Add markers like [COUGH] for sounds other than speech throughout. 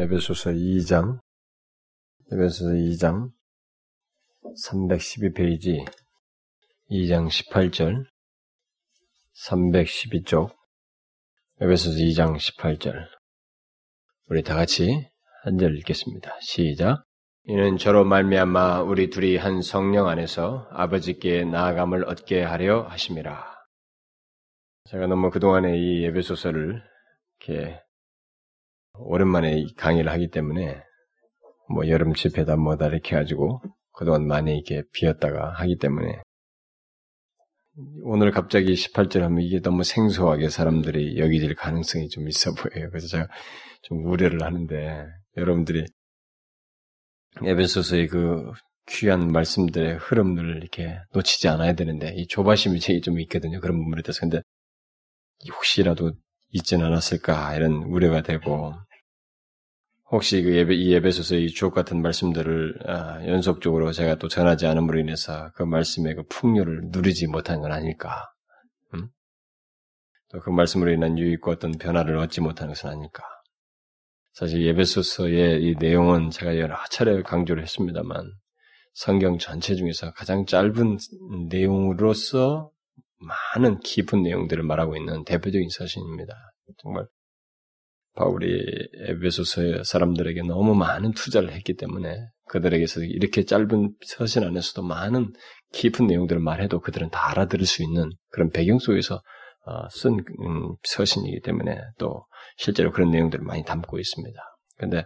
에베소서 2장, 에베소서 2장 312페이지 2장 18절 312쪽 에베소서 2장 18절 우리 다 같이 한 절 읽겠습니다. 시작. 이는 저로 말미암아 우리 둘이 한 성령 안에서 아버지께 나아감을 얻게 하려 하심이라. 제가 너무 그동안에 이 에베소서를 이렇게 오랜만에 강의를 하기 때문에 뭐 여름 집회다 뭐다 이렇게 해가지고 그동안 많이 이렇게 비었다가 하기 때문에 오늘 갑자기 18절 하면 이게 너무 생소하게 사람들이 여기질 가능성이 좀 있어 보여요. 그래서 제가 좀 우려를 하는데 여러분들이 에베소서의 그 귀한 말씀들의 흐름을 이렇게 놓치지 않아야 되는데 이 조바심이 제일 좀 있거든요. 그런 부분에 대해서 근데 혹시라도 잊진 않았을까 이런 우려가 되고 혹시 그 예배, 이 예배소서의 주옥 같은 말씀들을 아, 연속적으로 제가 또 전하지 않음으로 인해서 그 말씀의 그 풍요를 누리지 못한 건 아닐까? 음? 또그 말씀으로 인한 유익과 어떤 변화를 얻지 못한 것은 아닐까? 사실 예배소서의 이 내용은 제가 여러 차례 강조를 했습니다만 성경 전체 중에서 가장 짧은 내용으로서 많은 깊은 내용들을 말하고 있는 대표적인 서신입니다. 정말 바울이 에베소서 사람들에게 너무 많은 투자를 했기 때문에 그들에게서 이렇게 짧은 서신 안에서도 많은 깊은 내용들을 말해도 그들은 다 알아들을 수 있는 그런 배경 속에서 어, 쓴 음, 서신이기 때문에 또 실제로 그런 내용들을 많이 담고 있습니다. 근데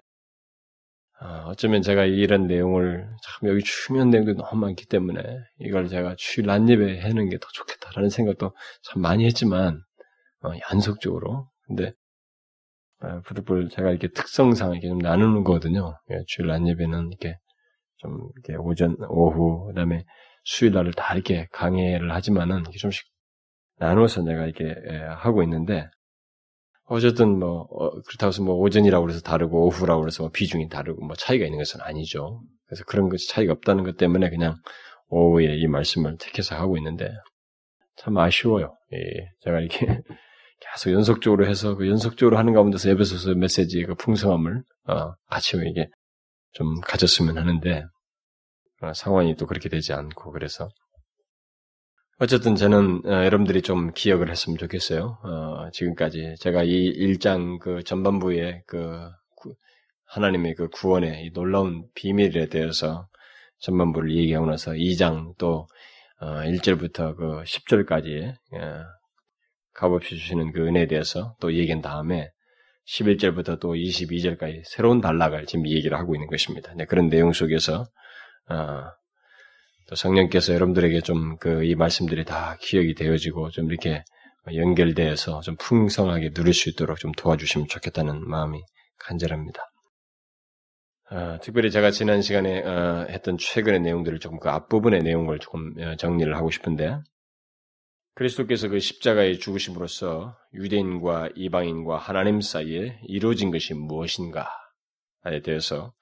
어, 어쩌면 제가 이런 내용을 참 여기 중요한 내용들이 너무 많기 때문에 이걸 제가 주일 란입에 해는 게 더 좋겠다라는 생각도 참 많이 했지만 어, 연속적으로 근데 부득불 제가 이렇게 특성상 이렇게 좀 나누는 거거든요. 예, 주일 안예배는 이렇게 좀 이렇게 오전, 오후, 그 다음에 수요일 날을 다 이렇게 강의를 하지만은 이렇게 좀씩 나누어서 내가 이렇게 예, 하고 있는데 어쨌든 뭐 어, 그렇다고 해서 뭐 오전이라고 그래서 다르고 오후라고 그래서 뭐 비중이 다르고 뭐 차이가 있는 것은 아니죠. 그래서 그런 것이 차이가 없다는 것 때문에 그냥 오후에 이 말씀을 택해서 하고 있는데 참 아쉬워요. 예, 제가 이렇게 계속 연속적으로 해서 그 연속적으로 하는 가운데서 에베소서 메시지의 그 풍성함을 어, 이게 좀 가졌으면 하는데 어, 상황이 또 그렇게 되지 않고 그래서 어쨌든 저는 어, 여러분들이 좀 기억을 했으면 좋겠어요. 어, 지금까지 제가 이 1장 그 전반부의 그 구, 하나님의 그 구원의 이 놀라운 비밀에 대해서 전반부를 얘기하고 나서 2장 또 1절부터 어, 그 10절까지 값없이 주시는 그 은혜에 대해서 또 얘기한 다음에 11절부터 또 22절까지 새로운 단락을 지금 얘기를 하고 있는 것입니다. 네, 그런 내용 속에서 어, 또 성령께서 여러분들에게 좀 그 이 말씀들이 다 기억이 되어지고 좀 이렇게 연결되어서 좀 풍성하게 누릴 수 있도록 좀 도와주시면 좋겠다는 마음이 간절합니다. 어, 특별히 제가 지난 시간에 어, 했던 최근의 내용들을 조금 그 앞부분의 내용을 조금 어, 정리를 하고 싶은데 그리스도께서 그 십자가에 죽으심으로써 유대인과 이방인과 하나님 사이에 이루어진 것이 무엇인가에 대해서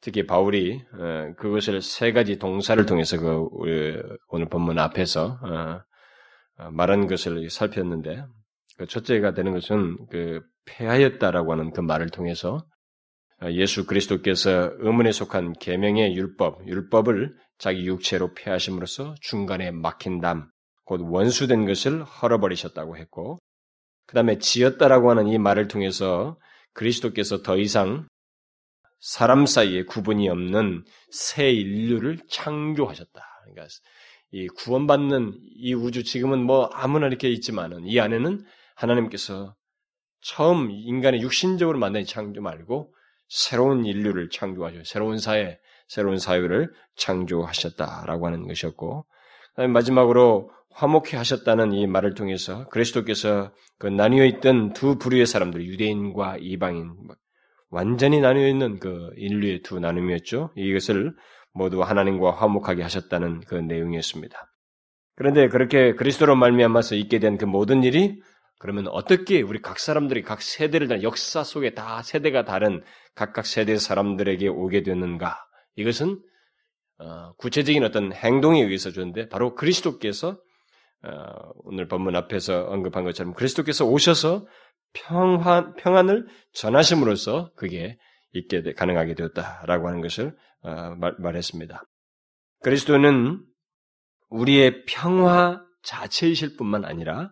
특히 바울이 어, 그것을 세 가지 동사를 통해서 그 오늘 본문 앞에서 어, 어, 말한 것을 살폈는데 그 첫째가 되는 것은 그 폐하였다라고 하는 그 말을 통해서 예수 그리스도께서 의문에 속한 계명의 율법, 율법을 자기 육체로 폐하심으로써 중간에 막힌 담, 곧 원수된 것을 헐어버리셨다고 했고, 그 다음에 지었다라고 하는 이 말을 통해서 그리스도께서 더 이상 사람 사이에 구분이 없는 새 인류를 창조하셨다. 그러니까 이 구원받는 이 우주 지금은 뭐 아무나 이렇게 있지만은 이 안에는 하나님께서 처음 인간의 육신적으로 만든 창조 말고 새로운 인류를 창조하셔 새로운 사회, 새로운 사회를 창조하셨다라고 하는 것이었고, 마지막으로 화목해 하셨다는 이 말을 통해서 그리스도께서 그 나뉘어 있던 두 부류의 사람들, 유대인과 이방인, 완전히 나뉘어 있는 그 인류의 두 나눔이었죠. 이것을 모두 하나님과 화목하게 하셨다는 그 내용이었습니다. 그런데 그렇게 그리스도로 말미암아서 있게 된 그 모든 일이 그러면 어떻게 우리 각 사람들이 각 세대를 다 역사 속에 다 세대가 다른 각각 세대 사람들에게 오게 되는가? 이것은 어, 구체적인 어떤 행동에 의해서 주는데 바로 그리스도께서 어, 오늘 본문 앞에서 언급한 것처럼 그리스도께서 오셔서 평안, 평안을 전하심으로써 그게 있게 가능하게 되었다라고 하는 것을 어, 말, 했습니다 그리스도는 우리의 평화 자체이실 뿐만 아니라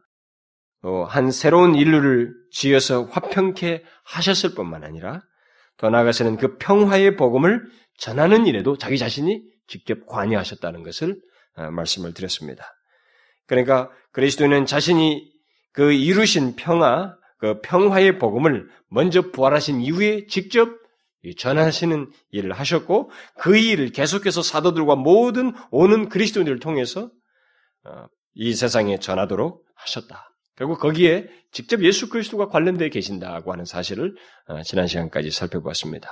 어, 한 새로운 인류를 지어서 화평케 하셨을 뿐만 아니라 더 나아가서는 그 평화의 복음을 전하는 일에도 자기 자신이 직접 관여하셨다는 것을 어, 말씀을 드렸습니다. 그러니까 그리스도는 자신이 그 이루신 평화, 그 평화의 복음을 먼저 부활하신 이후에 직접 전하시는 일을 하셨고 그 일을 계속해서 사도들과 모든 오는 그리스도인들을 통해서 어, 이 세상에 전하도록 하셨다. 결국 거기에 직접 예수 그리스도가 관련되어 계신다고 하는 사실을 어, 지난 시간까지 살펴보았습니다.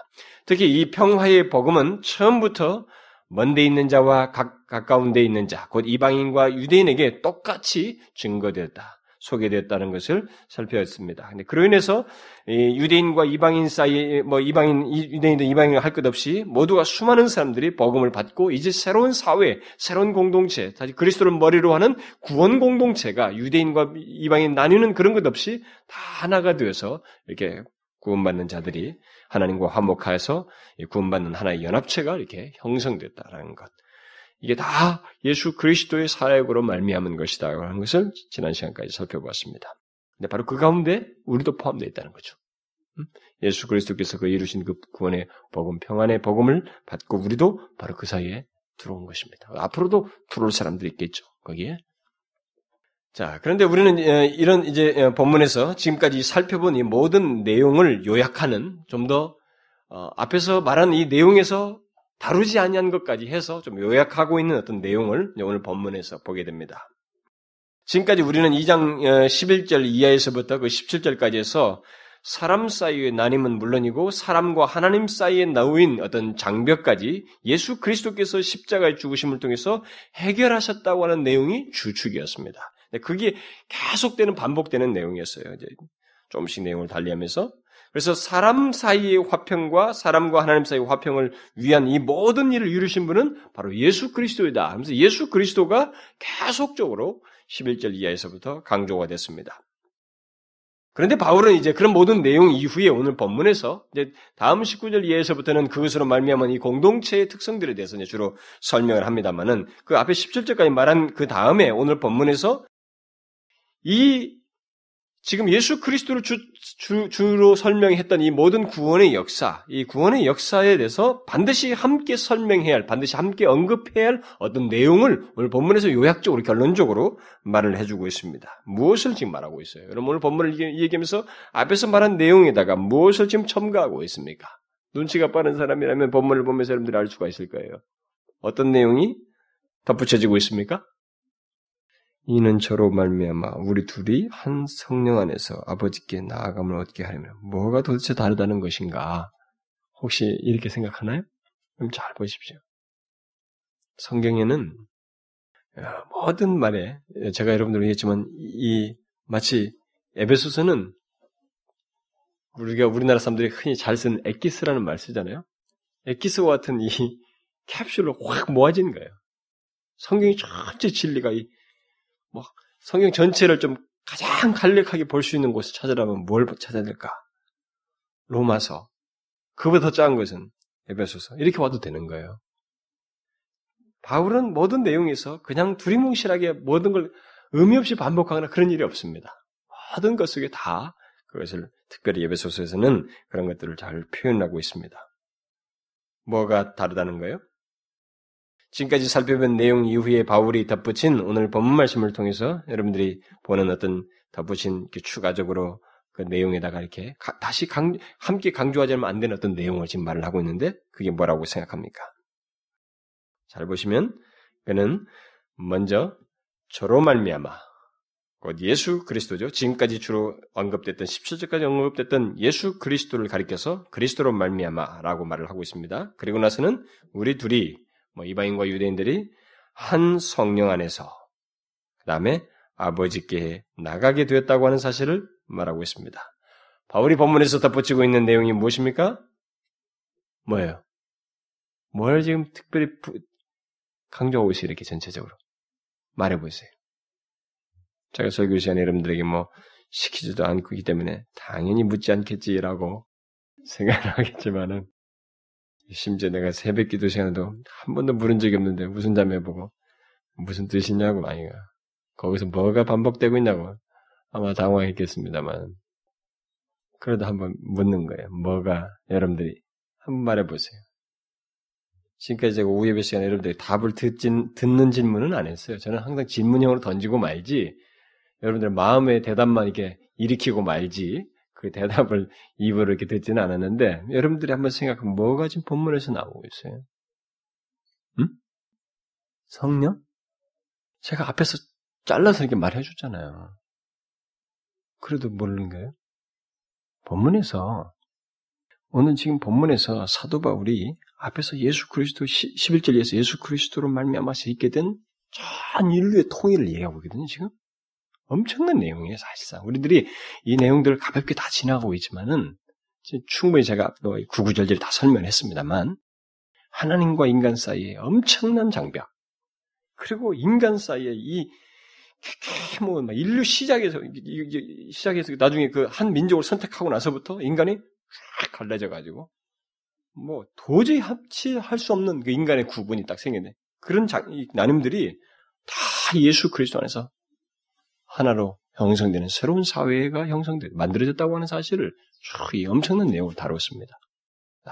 특히 이 평화의 복음은 처음부터 먼데 있는 자와 가, 가까운 데 있는 자, 곧 이방인과 유대인에게 똑같이 증거되었다. 소개되었다는 것을 살펴봤습니다. 근데 그로 인해서 유대인과 이방인 사이 뭐 이방인 유대인도 이방인 할 것 없이 모두가 수많은 사람들이 복음을 받고 이제 새로운 사회, 새로운 공동체, 다시 그리스도를 머리로 하는 구원 공동체가 유대인과 이방인 나뉘는 그런 것 없이 다 하나가 되어서 이렇게 구원받는 자들이 하나님과 화목하여서 구원받는 하나의 연합체가 이렇게 형성됐다라는 것. 이게 다 예수 그리스도의 사역으로 말미암은 것이다라고 하는 것을 지난 시간까지 살펴보았습니다. 근데 바로 그 가운데 우리도 포함되어 있다는 거죠. 예수 그리스도께서 그 이루신 그 구원의 복음, 평안의 복음을 받고 우리도 바로 그 사이에 들어온 것입니다. 앞으로도 들어올 사람들이 있겠죠. 거기에. 자, 그런데 우리는 어, 이런 이제 어, 본문에서 지금까지 살펴본 이 모든 내용을 요약하는 좀더 어, 앞에서 말한 이 내용에서 다루지 아니한 것까지 해서 좀 요약하고 있는 어떤 내용을 오늘 본문에서 보게 됩니다. 지금까지 우리는 2장 11절 어, 이하에서부터 그 17절까지 해서 사람 사이의 나님은 물론이고 사람과 하나님 사이에 나오인 어떤 장벽까지 예수 그리스도께서 십자가의 죽으심을 통해서 해결하셨다고 하는 내용이 주축이었습니다. 그게 계속되는 반복되는 내용이었어요. 이제 조금씩 내용을 달리하면서 그래서 사람 사이의 화평과 사람과 하나님 사이의 화평을 위한 이 모든 일을 이루신 분은 바로 예수 그리스도이다. 하면서 예수 그리스도가 계속적으로 11절 이하에서부터 강조가 됐습니다. 그런데 바울은 이제 그런 모든 내용 이후에 오늘 본문에서 이제 다음 19절 이하에서부터는 그것으로 말미암은 이 공동체의 특성들에 대해서 이제 주로 설명을 합니다만은 그 앞에 17절까지 말한 그 다음에 오늘 본문에서 이 지금 예수 그리스도를 주, 주, 주로 설명했던 이 모든 구원의 역사, 이 구원의 역사에 대해서 반드시 함께 설명해야 할, 반드시 함께 언급해야 할 어떤 내용을 오늘 본문에서 요약적으로, 결론적으로 말을 해주고 있습니다. 무엇을 지금 말하고 있어요? 여러분 오늘 본문을 얘기하면서 앞에서 말한 내용에다가 무엇을 지금 첨가하고 있습니까? 눈치가 빠른 사람이라면 본문을 보면서 여러분들이 알 수가 있을 거예요. 어떤 내용이 덧붙여지고 있습니까? 이는 저로 말미암아 우리 둘이 한 성령 안에서 아버지께 나아감을 얻게 하려면 뭐가 도대체 다르다는 것인가? 혹시 이렇게 생각하나요? 그럼 잘 보십시오. 성경에는 모든 말에 제가 여러분들 얘기했지만 이 마치 에베소서는 우리가 우리나라 사람들이 흔히 잘 쓰는 엑기스라는 말 쓰잖아요. 엑기스와 같은 이 [LAUGHS] 캡슐로 확 모아진 거예요. 성경이 전체 진리가 이 뭐 성경 전체를 좀 가장 간략하게 볼 수 있는 곳을 찾으라면 뭘 찾아야 될까? 로마서. 그보다 더 작은 것은 에베소서. 이렇게 와도 되는 거예요. 바울은 모든 내용에서 그냥 두리뭉실하게 모든 걸 의미 없이 반복하거나 그런 일이 없습니다. 모든 것 속에 다 그것을 특별히 예배소서에서는 그런 것들을 잘 표현하고 있습니다. 뭐가 다르다는 거예요? 지금까지 살펴본 내용 이후에 바울이 덧붙인 오늘 본문 말씀을 통해서 여러분들이 보는 어떤 덧붙인 추가적으로 그 내용에다가 이렇게 다시 강, 함께 강조하지 않으면 안 되는 어떤 내용을 지금 말을 하고 있는데 그게 뭐라고 생각합니까? 잘 보시면 그는 먼저 저로 말미암아 곧 예수 그리스도죠. 지금까지 주로 언급됐던 17절까지 언급됐던 예수 그리스도를 가리켜서 그리스도로 말미암아라고 말을 하고 있습니다. 그리고 나서는 우리 둘이 뭐 이방인과 유대인들이 한 성령 안에서 그 다음에 아버지께 나가게 되었다고 하는 사실을 말하고 있습니다. 바울이 본문에서 덧붙이고 있는 내용이 무엇입니까? 뭐예요? 뭘 지금 특별히 강조하고 있어요, 이렇게 전체적으로. 말해보세요. 제가 설교 시간에 여러분들에게 뭐 시키지도 않고 있기 때문에 당연히 묻지 않겠지라고 [LAUGHS] 생각을 하겠지만은 심지어 내가 새벽 기도 시간에도 한 번도 물은 적이 없는데 무슨 잠에 보고 무슨 뜻이냐고 아이가 거기서 뭐가 반복되고 있냐고 아마 당황했겠습니다만 그래도 한번 묻는 거예요. 뭐가 여러분들이 한번 말해보세요. 지금까지 제가 오후 예배 시간에 여러분들이 답을 듣진, 듣는 질문은 안 했어요. 저는 항상 질문형으로 던지고 말지 여러분들 마음의 대답만 이렇게 일으키고 말지 그 대답을 [LAUGHS] 입으로 이렇게 듣지는 않았는데 여러분들이 한번 생각하면 뭐가 지금 본문에서 나오고 있어요? 응? 성령? 제가 앞에서 잘라서 이렇게 말해줬잖아요. 그래도 모르는 거예요? 본문에서 오늘 지금 본문에서 사도 바울이 앞에서 예수 그리스도 11절에서 예수 그리스도로 말미암아서 있게 된 전 인류의 통일을 얘기하고 있거든요, 지금. 엄청난 내용이에요, 사실상. 우리들이 이 내용들을 가볍게 다 지나가고 있지만은, 충분히 제가 구구절절 다 설명했습니다만, 하나님과 인간 사이에 엄청난 장벽, 그리고 인간 사이에 이, 뭐, 인류 시작에서, 시작에서 나중에 그 한 민족을 선택하고 나서부터 인간이 쫙 갈라져가지고, 뭐, 도저히 합치할 수 없는 그 인간의 구분이 딱 생겼네. 그런 자, 나눔들이 다 예수 그리스도 안에서 하나로 형성되는 새로운 사회가 형성돼 만들어졌다고 하는 사실을 이 엄청난 내용을 다뤘습니다.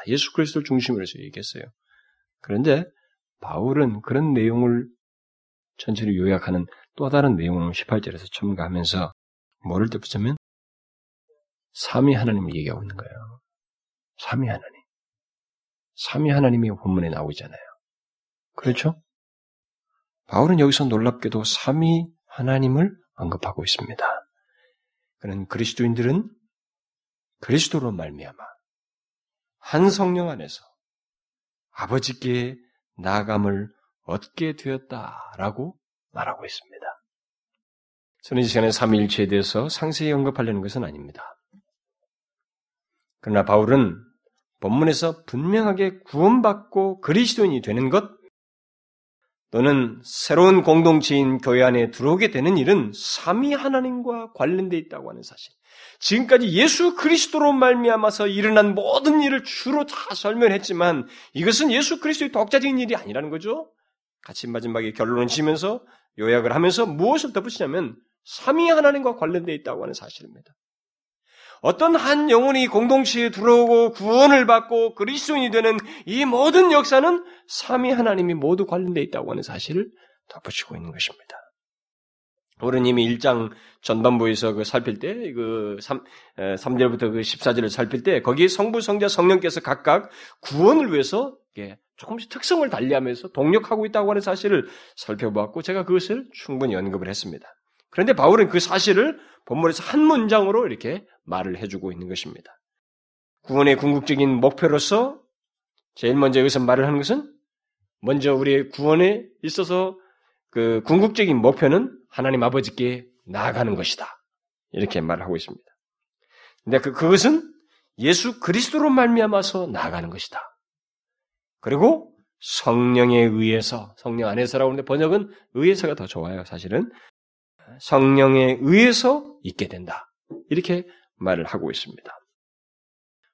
예수 그리스도를 중심으로 해서 얘기했어요. 그런데 바울은 그런 내용을 전체를 요약하는 또 다른 내용을 18절에서 첨가하면서 뭐를 덧붙이면 삼위 하나님을 얘기하고 있는 거예요. 삼위 하나님. 삼위 하나님이 본문에 나오잖아요. 그렇죠? 바울은 여기서 놀랍게도 삼위 하나님을 언급하고 있습니다. 그는 그리스도인들은 그리스도로 말미암아 한 성령 안에서 아버지께 나감을 얻게 되었다라고 말하고 있습니다. 저는 이 시간에 삼위일체에 대해서 상세히 언급하려는 것은 아닙니다. 그러나 바울은 본문에서 분명하게 구원받고 그리스도인이 되는 것 또는 새로운 공동체인 교회 안에 들어오게 되는 일은 삼위 하나님과 관련돼 있다고 하는 사실. 지금까지 예수 그리스도로 말미암아서 일어난 모든 일을 주로 다 설명했지만 이것은 예수 그리스도의 독자적인 일이 아니라는 거죠. 같이 마지막에 결론을 지면서 요약을 하면서 무엇을 덧붙이냐면 삼위 하나님과 관련돼 있다고 하는 사실입니다. 어떤 한 영혼이 공동체에 들어오고 구원을 받고 그리스도인이 되는 이 모든 역사는 삼위 하나님이 모두 관련되어 있다고 하는 사실을 덧붙이고 있는 것입니다. 이미 1장 전반부에서 그 살필 때, 그 3, 3절부터 그 14절을 살필 때, 거기 성부, 성자, 성령께서 각각 구원을 위해서 조금씩 특성을 달리하면서 동력하고 있다고 하는 사실을 살펴보았고, 제가 그것을 충분히 언급을 했습니다. 그런데 바울은 그 사실을 본문에서 한 문장으로 이렇게 말을 해주고 있는 것입니다. 구원의 궁극적인 목표로서 제일 먼저 여기서 말을 하는 것은 먼저 우리의 구원에 있어서 그 궁극적인 목표는 하나님 아버지께 나아가는 것이다. 이렇게 말을 하고 있습니다. 근데 그, 그것은 예수 그리스도로 말미암아서 나아가는 것이다. 그리고 성령에 의해서 성령 안에서라고 하는데 번역은 의해서가 더 좋아요. 사실은 성령에 의해서 있게 된다. 이렇게 말을 하고 있습니다.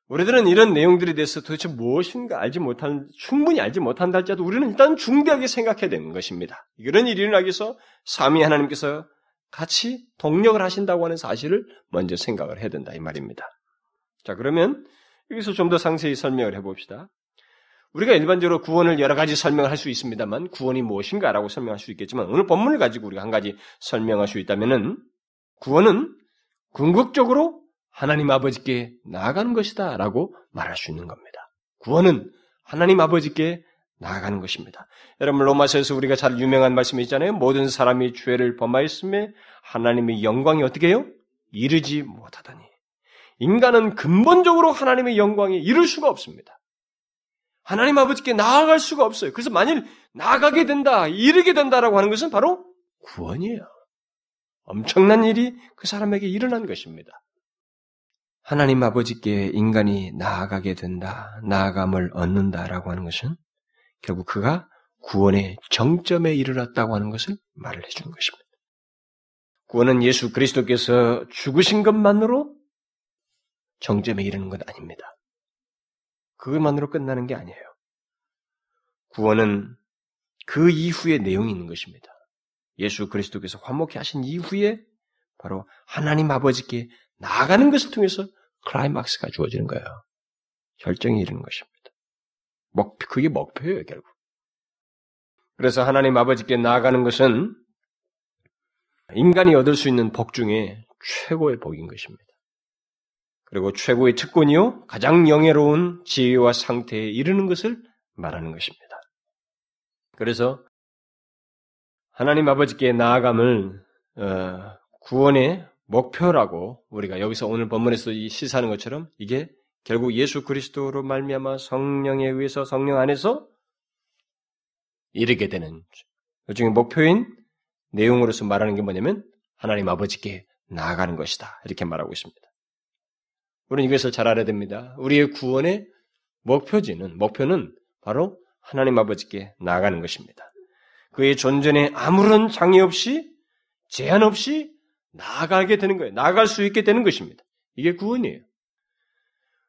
우리들은 이런 내용들에 대해서 도대체 무엇인가 알지 못한, 충분히 알지 못한다 할지라도 우리는 일단 중대하게 생각해야 되는 것입니다. 이런 일이 일어나기 위해서 삼위 하나님께서 같이 동력을 하신다고 하는 사실을 먼저 생각을 해야 된다 이 말입니다. 자 그러면 여기서 좀 더 상세히 설명을 해봅시다. 우리가 일반적으로 구원을 여러 가지 설명을 할수 있습니다만 구원이 무엇인가라고 설명할 수 있겠지만 오늘 본문을 가지고 우리가 한 가지 설명할 수 있다면은 구원은 궁극적으로 하나님 아버지께 나아가는 것이다 라고 말할 수 있는 겁니다. 구원은 하나님 아버지께 나아가는 것입니다. 여러분 로마서에서 우리가 잘 유명한 말씀이 있잖아요. 모든 사람이 죄를 범하였음에 하나님의 영광이 어떻게 해요? 이르지 못하다니. 인간은 근본적으로 하나님의 영광에 이룰 수가 없습니다. 하나님 아버지께 나아갈 수가 없어요. 그래서 만일 나아가게 된다, 이르게 된다라고 하는 것은 바로 구원이에요. 엄청난 일이 그 사람에게 일어난 것입니다. 하나님 아버지께 인간이 나아가게 된다, 나아감을 얻는다라고 하는 것은 결국 그가 구원의 정점에 이르렀다고 하는 것을 말을 해주는 것입니다. 구원은 예수 그리스도께서 죽으신 것만으로 정점에 이르는 것 아닙니다. 그것만으로 끝나는 게 아니에요. 구원은 그 이후의 내용이 있는 것입니다. 예수 그리스도께서 화목케 하신 이후에 바로 하나님 아버지께 나아가는 것을 통해서 클라이막스가 주어지는 거예요. 결정이 이르는 것입니다. 목표, 그게 목표예요, 결국. 그래서 하나님 아버지께 나아가는 것은 인간이 얻을 수 있는 복 중에 최고의 복인 것입니다. 그리고 최고의 특권이요, 가장 영예로운 지혜와 상태에 이르는 것을 말하는 것입니다. 그래서 하나님 아버지께 나아감을 어, 구원의 목표라고 우리가 여기서 오늘 본문에서 이 시사하는 것처럼 이게 결국 예수 그리스도로 말미암아 성령에 의해서 성령 안에서 이르게 되는 일종의 목표인 내용으로서 말하는 게 뭐냐면 하나님 아버지께 나아가는 것이다 이렇게 말하고 있습니다. 우리는 이것을 잘 알아야 됩니다. 우리의 구원의 목표지는 목표는 바로 하나님 아버지께 나아가는 것입니다. 그의 존전에 아무런 장애 없이 제한 없이 나아가게 되는 거예요. 나아갈 수 있게 되는 것입니다. 이게 구원이에요.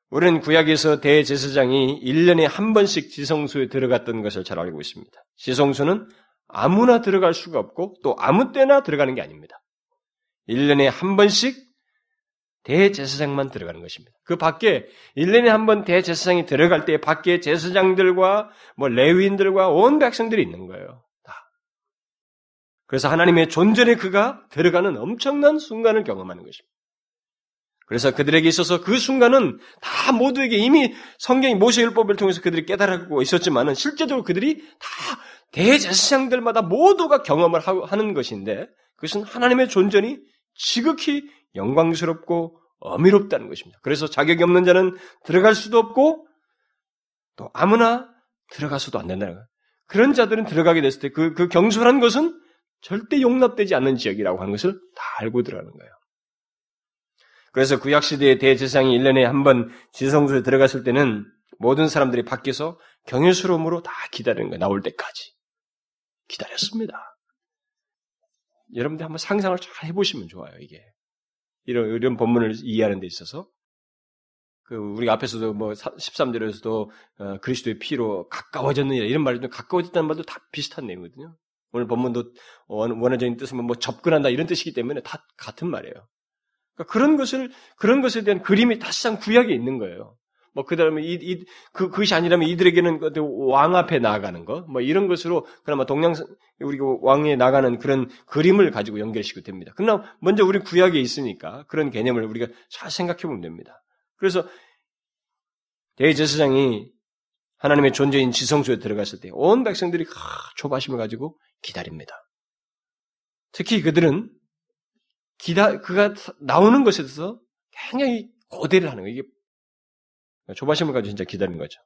우리는 구약에서 대제사장이 1년에 한 번씩 지성소에 들어갔던 것을 잘 알고 있습니다. 지성소는 아무나 들어갈 수가 없고 또 아무 때나 들어가는 게 아닙니다. 1년에 한 번씩 대제사장만 들어가는 것입니다. 그 밖에 1년에 한 번 대제사장이 들어갈 때 밖에 제사장들과 뭐 레위인들과 온 백성들이 있는 거예요. 다. 그래서 하나님의 존전에 그가 들어가는 엄청난 순간을 경험하는 것입니다. 그래서 그들에게 있어서 그 순간은 다 모두에게 이미 성경이 모세율법을 통해서 그들이 깨달고 있었지만은 실제적으로 그들이 다 대제사장들마다 모두가 경험을 하는 것인데 그것은 하나님의 존전이 지극히 영광스럽고 어미롭다는 것입니다. 그래서 자격이 없는 자는 들어갈 수도 없고 또 아무나 들어가서도 안 된다는 거예요. 그런 자들은 들어가게 됐을 때 그, 그 경솔한 것은 절대 용납되지 않는 지역이라고 하는 것을 다 알고 들어가는 거예요. 그래서 구약시대의 대제사장이 1년에 한 번 지성소에 들어갔을 때는 모든 사람들이 밖에서 경외스러움으로 다 기다리는 거예요. 나올 때까지. 기다렸습니다. 여러분들 한번 상상을 잘 해보시면 좋아요, 이게. 이런, 이런 본문을 이해하는 데 있어서. 그, 우리 앞에서도 뭐, 13절에서도, 어, 그리스도의 피로 가까워졌느냐, 이런 말도 가까워졌다는 말도 다 비슷한 내용이거든요. 오늘 본문도 원어적인 뜻은 뭐 접근한다 이런 뜻이기 때문에 다 같은 말이에요. 그러니까 그런 것을 그런 것에 대한 그림이 다시상 구약에 있는 거예요. 뭐 그다음에 이, 이 그, 그것이 아니라면 이들에게는 그왕 앞에 나아가는 거, 뭐 이런 것으로 그나마 동양 우리 왕에 나가는 그런 그림을 가지고 연결시키고 됩니다. 그러나 먼저 우리 구약에 있으니까 그런 개념을 우리가 잘 생각해 보면 됩니다. 그래서 대제사장이 하나님의 존재인 지성소에 들어갔을 때 온 백성들이 조바심을 가지고 기다립니다. 특히 그들은 기다, 그가 나오는 것에 대해서 굉장히 고대를 하는 거예요. 이게 조바심을 가지고 진짜 기다리는 거죠.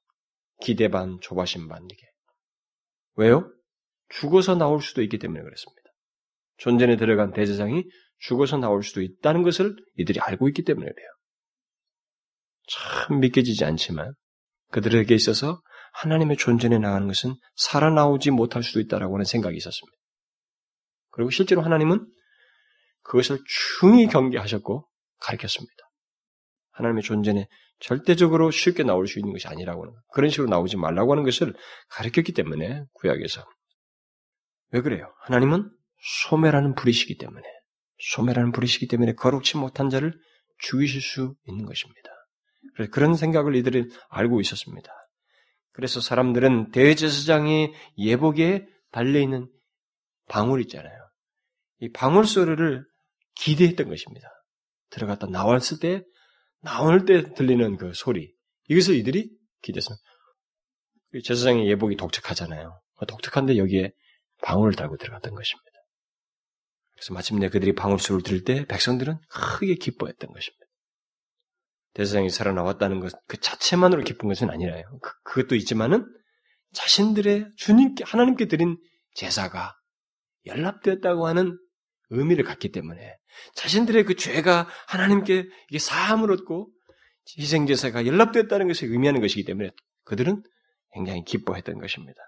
기대 반, 조바심 반, 이게. 왜요? 죽어서 나올 수도 있기 때문에 그렇습니다. 존전에 들어간 대제장이 죽어서 나올 수도 있다는 것을 이들이 알고 있기 때문에 그래요. 참 믿겨지지 않지만 그들에게 있어서 하나님의 존전에 나가는 것은 살아나오지 못할 수도 있다라고 하는 생각이 있었습니다. 그리고 실제로 하나님은 그것을 중히 경계하셨고 가르쳤습니다. 하나님의 존재는 절대적으로 쉽게 나올 수 있는 것이 아니라고 하는 그런 식으로 나오지 말라고 하는 것을 가르쳤기 때문에 구약에서 왜 그래요? 하나님은 소매라는 불이시기 때문에 소매라는 불이시기 때문에 거룩치 못한 자를 죽이실 수 있는 것입니다. 그래서 그런 생각을 이들은 알고 있었습니다. 그래서 사람들은 대제사장의 예복에 달려 있는 방울 있잖아요. 이 방울 소리를 기대했던 것입니다. 들어갔다 나왔을 때, 나올 때 들리는 그 소리. 이것을 이들이 기대했습니다. 제사장의 예복이 독특하잖아요. 독특한데 여기에 방울을 달고 들어갔던 것입니다. 그래서 마침내 그들이 방울소를 들을 때 백성들은 크게 기뻐했던 것입니다. 대사장이 살아나왔다는 것 그 자체만으로 기쁜 것은 아니라요. 그, 그것도 있지만은 자신들의 주님께 하나님께 드린 제사가 연락되었다고 하는 의미를 갖기 때문에 자신들의 그 죄가 하나님께 이게 사함을 얻고 희생제사가 연락됐다는 것을 의미하는 것이기 때문에 그들은 굉장히 기뻐했던 것입니다.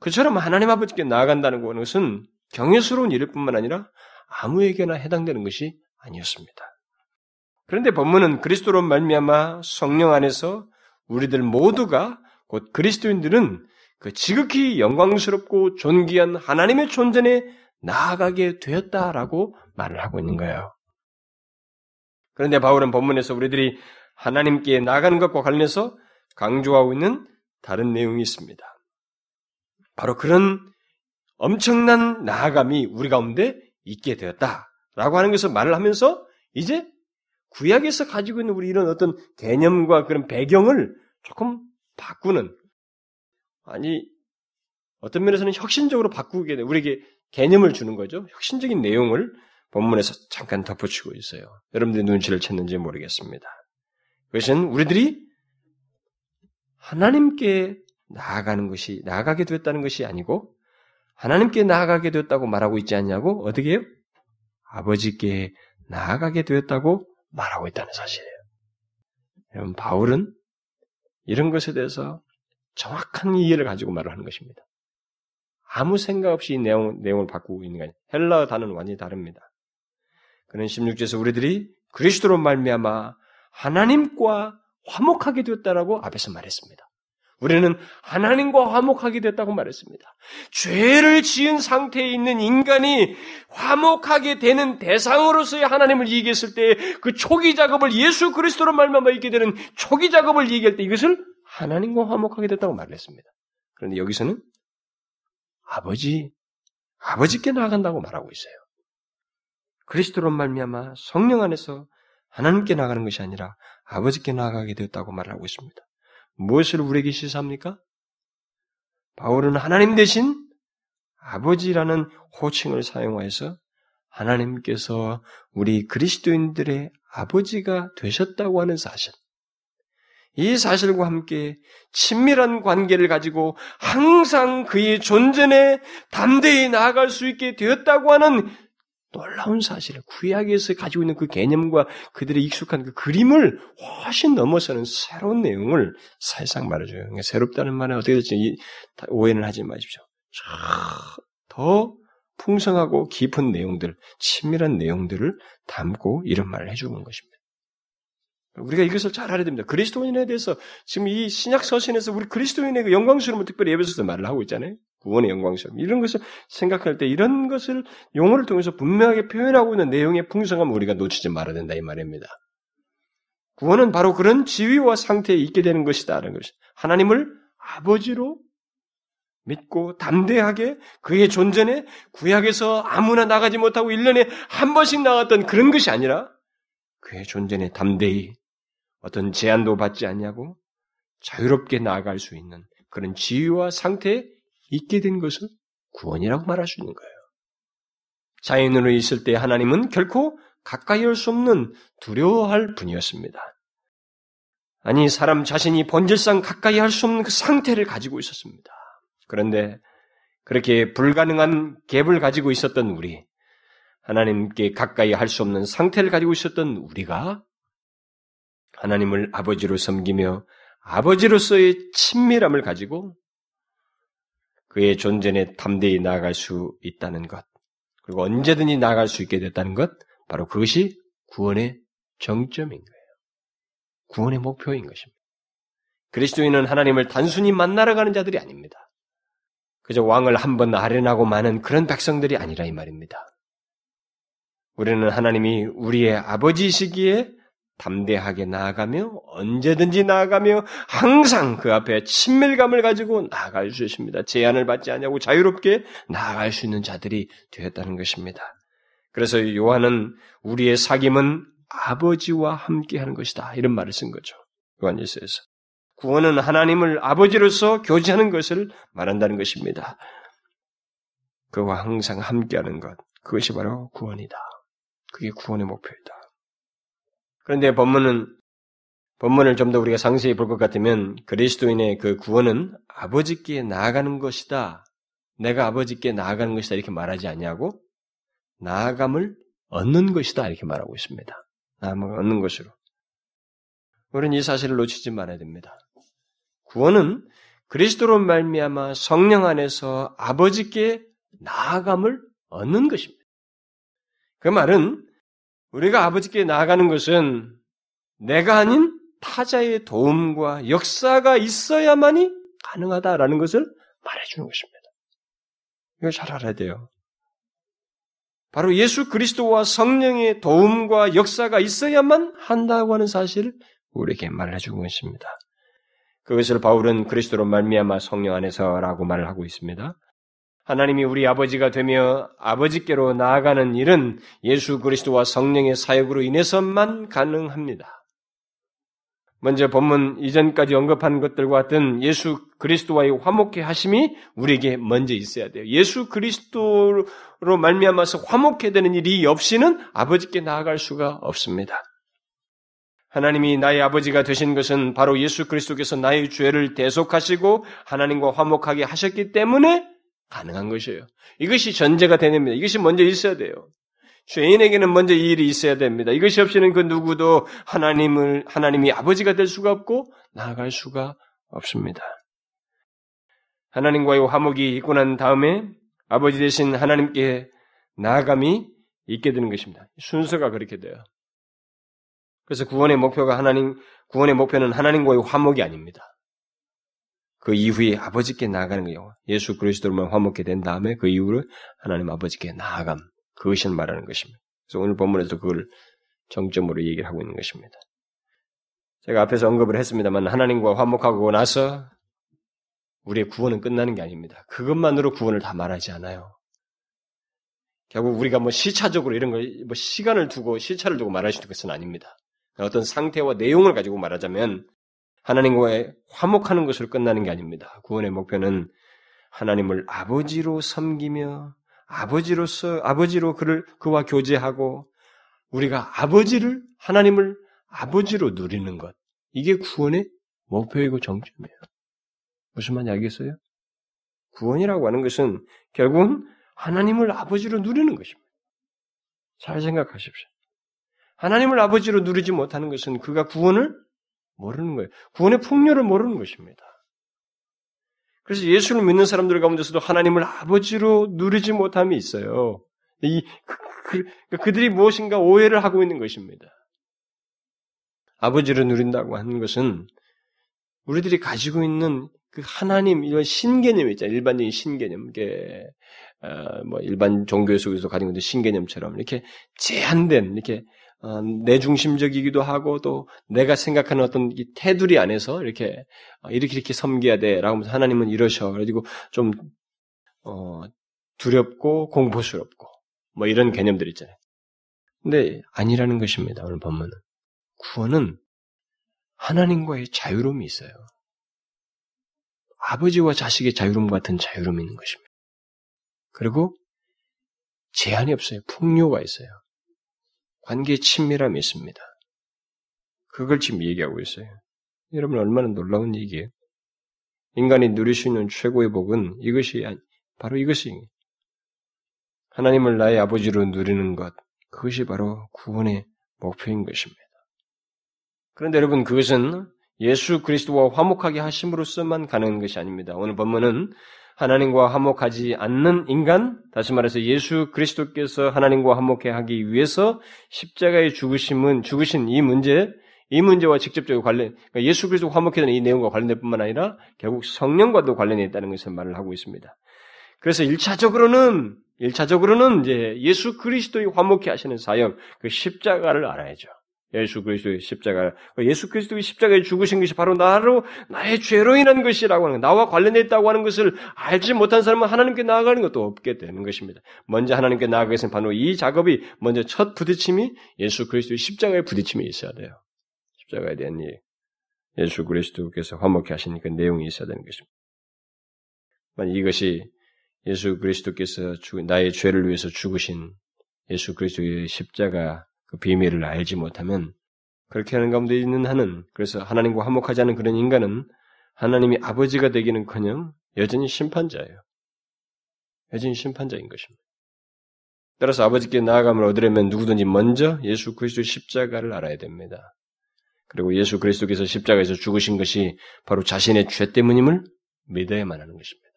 그처럼 하나님 아버지께 나아간다는 것은 경외스러운 일일 뿐만 아니라 아무에게나 해당되는 것이 아니었습니다. 그런데 본문은 그리스도로 말미암아 성령 안에서 우리들 모두가 곧 그리스도인들은 그 지극히 영광스럽고 존귀한 하나님의 존재에 나아가게 되었다라고 말을 하고 있는 거예요. 그런데 바울은 본문에서 우리들이 하나님께 나가는 것과 관련해서 강조하고 있는 다른 내용이 있습니다. 바로 그런 엄청난 나아감이 우리 가운데 있게 되었다라고 하는 것을 말을 하면서 이제 구약에서 가지고 있는 우리 이런 어떤 개념과 그런 배경을 조금 바꾸는 아니 어떤 면에서는 혁신적으로 바꾸게 돼 우리에게 개념을 주는 거죠. 혁신적인 내용을 본문에서 잠깐 덧붙이고 있어요. 여러분들이 눈치를 챘는지 모르겠습니다. 그것은 우리들이 하나님께 나아가는 것이 나아가게 되었다는 것이 아니고 하나님께 나아가게 되었다고 말하고 있지 않냐고 어떻게 해요? 아버지께 나아가게 되었다고 말하고 있다는 사실이에요. 여러분 바울은 이런 것에 대해서 정확한 이해를 가지고 말을 하는 것입니다. 아무 생각 없이 이 내용, 내용을 바꾸고 있는 게 아니에요. 헬라어 단어는 완전히 다릅니다. 그는 16절에서 우리들이 그리스도로 말미암아 하나님과 화목하게 되었다라고 앞에서 말했습니다. 우리는 하나님과 화목하게 됐다고 말했습니다. 죄를 지은 상태에 있는 인간이 화목하게 되는 대상으로서의 하나님을 얘기했을 때 그 초기 작업을 예수 그리스도로 말미암아 있게 되는 초기 작업을 얘기할 때 이것을 하나님과 화목하게 됐다고 말했습니다. 그런데 여기서는 아버지, 아버지께 나아간다고 말하고 있어요. 그리스도로 말미암아 성령 안에서 하나님께 나가는 것이 아니라 아버지께 나아가게 되었다고 말하고 있습니다. 무엇을 우리에게 시사합니까? 바울은 하나님 대신 아버지라는 호칭을 사용하여서 하나님께서 우리 그리스도인들의 아버지가 되셨다고 하는 사실. 이 사실과 함께 친밀한 관계를 가지고 항상 그의 존재에 담대히 나아갈 수 있게 되었다고 하는 놀라운 사실을 구약에서 가지고 있는 그 개념과 그들의 익숙한 그 그림을 훨씬 넘어서는 새로운 내용을 사실상 말해줘요. 그러니까 새롭다는 말은 어떻게 될지 오해는 하지 마십시오. 더 풍성하고 깊은 내용들, 친밀한 내용들을 담고 이런 말을 해주는 것입니다. 우리가 이것을 잘 알아야 됩니다. 그리스도인에 대해서 지금 이 신약 서신에서 우리 그리스도인의 그 영광스러움을 특별히 예배에서 말을 하고 있잖아요. 구원의 영광스러움. 이런 것을 생각할 때 이런 것을 용어를 통해서 분명하게 표현하고 있는 내용의 풍성함을 우리가 놓치지 말아야 된다 이 말입니다. 구원은 바로 그런 지위와 상태에 있게 되는 것이다라는 것이 하나님을 아버지로 믿고 담대하게 그의 존재에 구약에서 아무나 나가지 못하고 1년에 한 번씩 나갔던 그런 것이 아니라 그의 존재에 담대히 어떤 제한도 받지 않냐고 자유롭게 나아갈 수 있는 그런 지위와 상태에 있게 된 것을 구원이라고 말할 수 있는 거예요. 자연으로 있을 때 하나님은 결코 가까이 할수 없는 두려워할 분이었습니다. 아니, 사람 자신이 본질상 가까이 할 수 없는 그 상태를 가지고 있었습니다. 그런데 그렇게 불가능한 갭을 가지고 있었던 우리, 하나님께 가까이 할 수 없는 상태를 가지고 있었던 우리가 하나님을 아버지로 섬기며 아버지로서의 친밀함을 가지고 그의 존재에 담대히 나아갈 수 있다는 것, 그리고 언제든지 나아갈 수 있게 됐다는 것, 바로 그것이 구원의 정점인 거예요. 구원의 목표인 것입니다. 그리스도인은 하나님을 단순히 만나러 가는 자들이 아닙니다. 그저 왕을 한 번 아련하고 마는 그런 백성들이 아니라 이 말입니다. 우리는 하나님이 우리의 아버지시기에 담대하게 나아가며 언제든지 나아가며 항상 그 앞에 친밀감을 가지고 나아갈 수 있습니다. 제한을 받지 않냐고 자유롭게 나아갈 수 있는 자들이 되었다는 것입니다. 그래서 요한은 우리의 사귐은 아버지와 함께 하는 것이다. 이런 말을 쓴 거죠. 요한일서에서. 구원은 하나님을 아버지로서 교제하는 것을 말한다는 것입니다. 그와 항상 함께하는 것. 그것이 바로 구원이다. 그게 구원의 목표이다. 그런데 본문은 본문을 좀 더 우리가 상세히 볼 것 같으면 그리스도인의 그 구원은 아버지께 나아가는 것이다. 내가 아버지께 나아가는 것이다 이렇게 말하지 않냐고 나아감을 얻는 것이다 이렇게 말하고 있습니다. 나아감을 얻는 것으로. 우리는 이 사실을 놓치지 말아야 됩니다. 구원은 그리스도로 말미암아 성령 안에서 아버지께 나아감을 얻는 것입니다. 그 말은 우리가 아버지께 나아가는 것은 내가 아닌 타자의 도움과 역사가 있어야만이 가능하다라는 것을 말해주는 것입니다. 이걸 잘 알아야 돼요. 바로 예수 그리스도와 성령의 도움과 역사가 있어야만 한다고 하는 사실을 우리에게 말해주고 있습니다. 그것을 바울은 그리스도로 말미암아 성령 안에서라고 말을 하고 있습니다. 하나님이 우리 아버지가 되며 아버지께로 나아가는 일은 예수 그리스도와 성령의 사역으로 인해서만 가능합니다. 먼저 본문 이전까지 언급한 것들과 같은 예수 그리스도와의 화목해 하심이 우리에게 먼저 있어야 돼요. 예수 그리스도로 말미암아서 화목해 되는 일이 없이는 아버지께 나아갈 수가 없습니다. 하나님이 나의 아버지가 되신 것은 바로 예수 그리스도께서 나의 죄를 대속하시고 하나님과 화목하게 하셨기 때문에 가능한 것이에요. 이것이 전제가 되냅니다. 이것이 먼저 있어야 돼요. 죄인에게는 먼저 이 일이 있어야 됩니다. 이것이 없이는 그 누구도 하나님을, 하나님이 아버지가 될 수가 없고 나아갈 수가 없습니다. 하나님과의 화목이 있고 난 다음에 아버지 대신 하나님께 나아감이 있게 되는 것입니다. 순서가 그렇게 돼요. 그래서 구원의 목표가 하나님, 구원의 목표는 하나님과의 화목이 아닙니다. 그 이후에 아버지께 나아가는 거예요. 예수 그리스도로만 화목게 된 다음에 그 이후로 하나님 아버지께 나아감. 그것을 말하는 것입니다. 그래서 오늘 본문에서 그걸 정점으로 얘기를 하고 있는 것입니다. 제가 앞에서 언급을 했습니다만 하나님과 화목하고 나서 우리의 구원은 끝나는 게 아닙니다. 그것만으로 구원을 다 말하지 않아요. 결국 우리가 뭐 시차적으로 이런 걸, 뭐 시간을 두고, 시차를 두고 말할 수 있는 것은 아닙니다. 어떤 상태와 내용을 가지고 말하자면 하나님과의 화목하는 것으로 끝나는 게 아닙니다. 구원의 목표는 하나님을 아버지로 섬기며 아버지로서 아버지로 그를 그와 교제하고 우리가 아버지를 하나님을 아버지로 누리는 것 이게 구원의 목표이고 정점이에요. 무슨 말인지 알겠어요? 구원이라고 하는 것은 결국은 하나님을 아버지로 누리는 것입니다. 잘 생각하십시오. 하나님을 아버지로 누리지 못하는 것은 그가 구원을 모르는 거예요. 구원의 풍요를 모르는 것입니다. 그래서 예수를 믿는 사람들 가운데서도 하나님을 아버지로 누리지 못함이 있어요. 이, 그, 그, 그 들이 무엇인가 오해를 하고 있는 것입니다. 아버지를 누린다고 하는 것은 우리들이 가지고 있는 그 하나님 이런 신개념 있잖아요. 일반적인 신개념, 이게 어, 뭐 일반 종교 속에서 가지고 있는 신개념처럼 이렇게 제한된 이렇게 어, 내 중심적이기도 하고 또 내가 생각하는 어떤 테두리 안에서 이렇게 어, 이렇게 이렇게 섬겨야 돼라고 하면서 하나님은 이러셔 그래가지고 좀 어, 두렵고 공포스럽고 뭐 이런 개념들 있잖아요. 근데 아니라는 것입니다. 오늘 본문은 구원은 하나님과의 자유로움이 있어요. 아버지와 자식의 자유로움 같은 자유로움이 있는 것입니다. 그리고 제한이 없어요. 풍요가 있어요. 관계의 친밀함이 있습니다. 그걸 지금 얘기하고 있어요. 여러분 얼마나 놀라운 얘기예요. 인간이 누릴 수 있는 최고의 복은 이것이 바로 이것이 하나님을 나의 아버지로 누리는 것 그것이 바로 구원의 목표인 것입니다. 그런데 여러분 그것은 예수 그리스도와 화목하게 하심으로써만 가능한 것이 아닙니다. 오늘 본문은 하나님과 화목하지 않는 인간, 다시 말해서 예수 그리스도께서 하나님과 화목해 하기 위해서 십자가의 죽으심은 죽으신 이 문제, 이 문제와 직접적으로 관련, 그러니까 예수 그리스도 화목해 되는 이 내용과 관련될 뿐만 아니라 결국 성령과도 관련이 있다는 것을 말을 하고 있습니다. 그래서 1차적으로는 1차적으로는 이제 예수 그리스도의 화목해 하시는 사역, 그 십자가를 알아야죠. 예수 그리스도의 십자가, 예수 그리스도의 십자가에 죽으신 것이 바로 나로, 나의 죄로 인한 것이라고 하는 것, 나와 관련되어 있다고 하는 것을 알지 못한 사람은 하나님께 나아가는 것도 없게 되는 것입니다. 먼저 하나님께 나아가기 위해서는 바로 이 작업이 먼저 첫 부딪힘이 예수 그리스도의 십자가에 부딪힘이 있어야 돼요. 십자가에 대한 일. 예수 그리스도께서 화목해 하시니까 내용이 있어야 되는 것입니다. 이것이 예수 그리스도께서 나의 죄를 위해서 죽으신 예수 그리스도의 십자가 그 비밀을 알지 못하면 그렇게 하는 가운데 있는 한은 그래서 하나님과 화목하지 않은 그런 인간은 하나님이 아버지가 되기는커녕 여전히 심판자예요. 여전히 심판자인 것입니다. 따라서 아버지께 나아감을 얻으려면 누구든지 먼저 예수 그리스도의 십자가를 알아야 됩니다. 그리고 예수 그리스도께서 십자가에서 죽으신 것이 바로 자신의 죄 때문임을 믿어야만 하는 것입니다.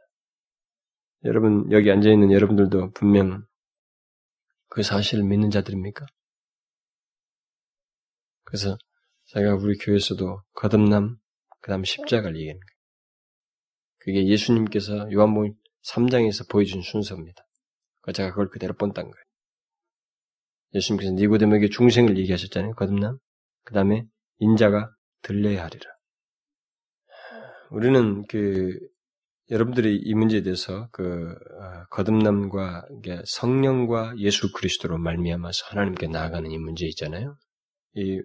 여러분 여기 앉아 있는 여러분들도 분명 그 사실을 믿는 자들입니까? 그래서 제가 우리 교회에서도 거듭남, 그 다음 십자가를 얘기하는 거예요. 그게 예수님께서 요한복음 3장에서 보여준 순서입니다. 제가 그걸 그대로 본단 거예요. 예수님께서 니고데모에게 중생을 얘기하셨잖아요. 거듭남. 그 다음에 인자가 들려야 하리라. 우리는 그 여러분들이 이 문제에 대해서 그 어, 거듭남과 성령과 예수 그리스도로 말미암아서 하나님께 나아가는 이 문제 있잖아요. 이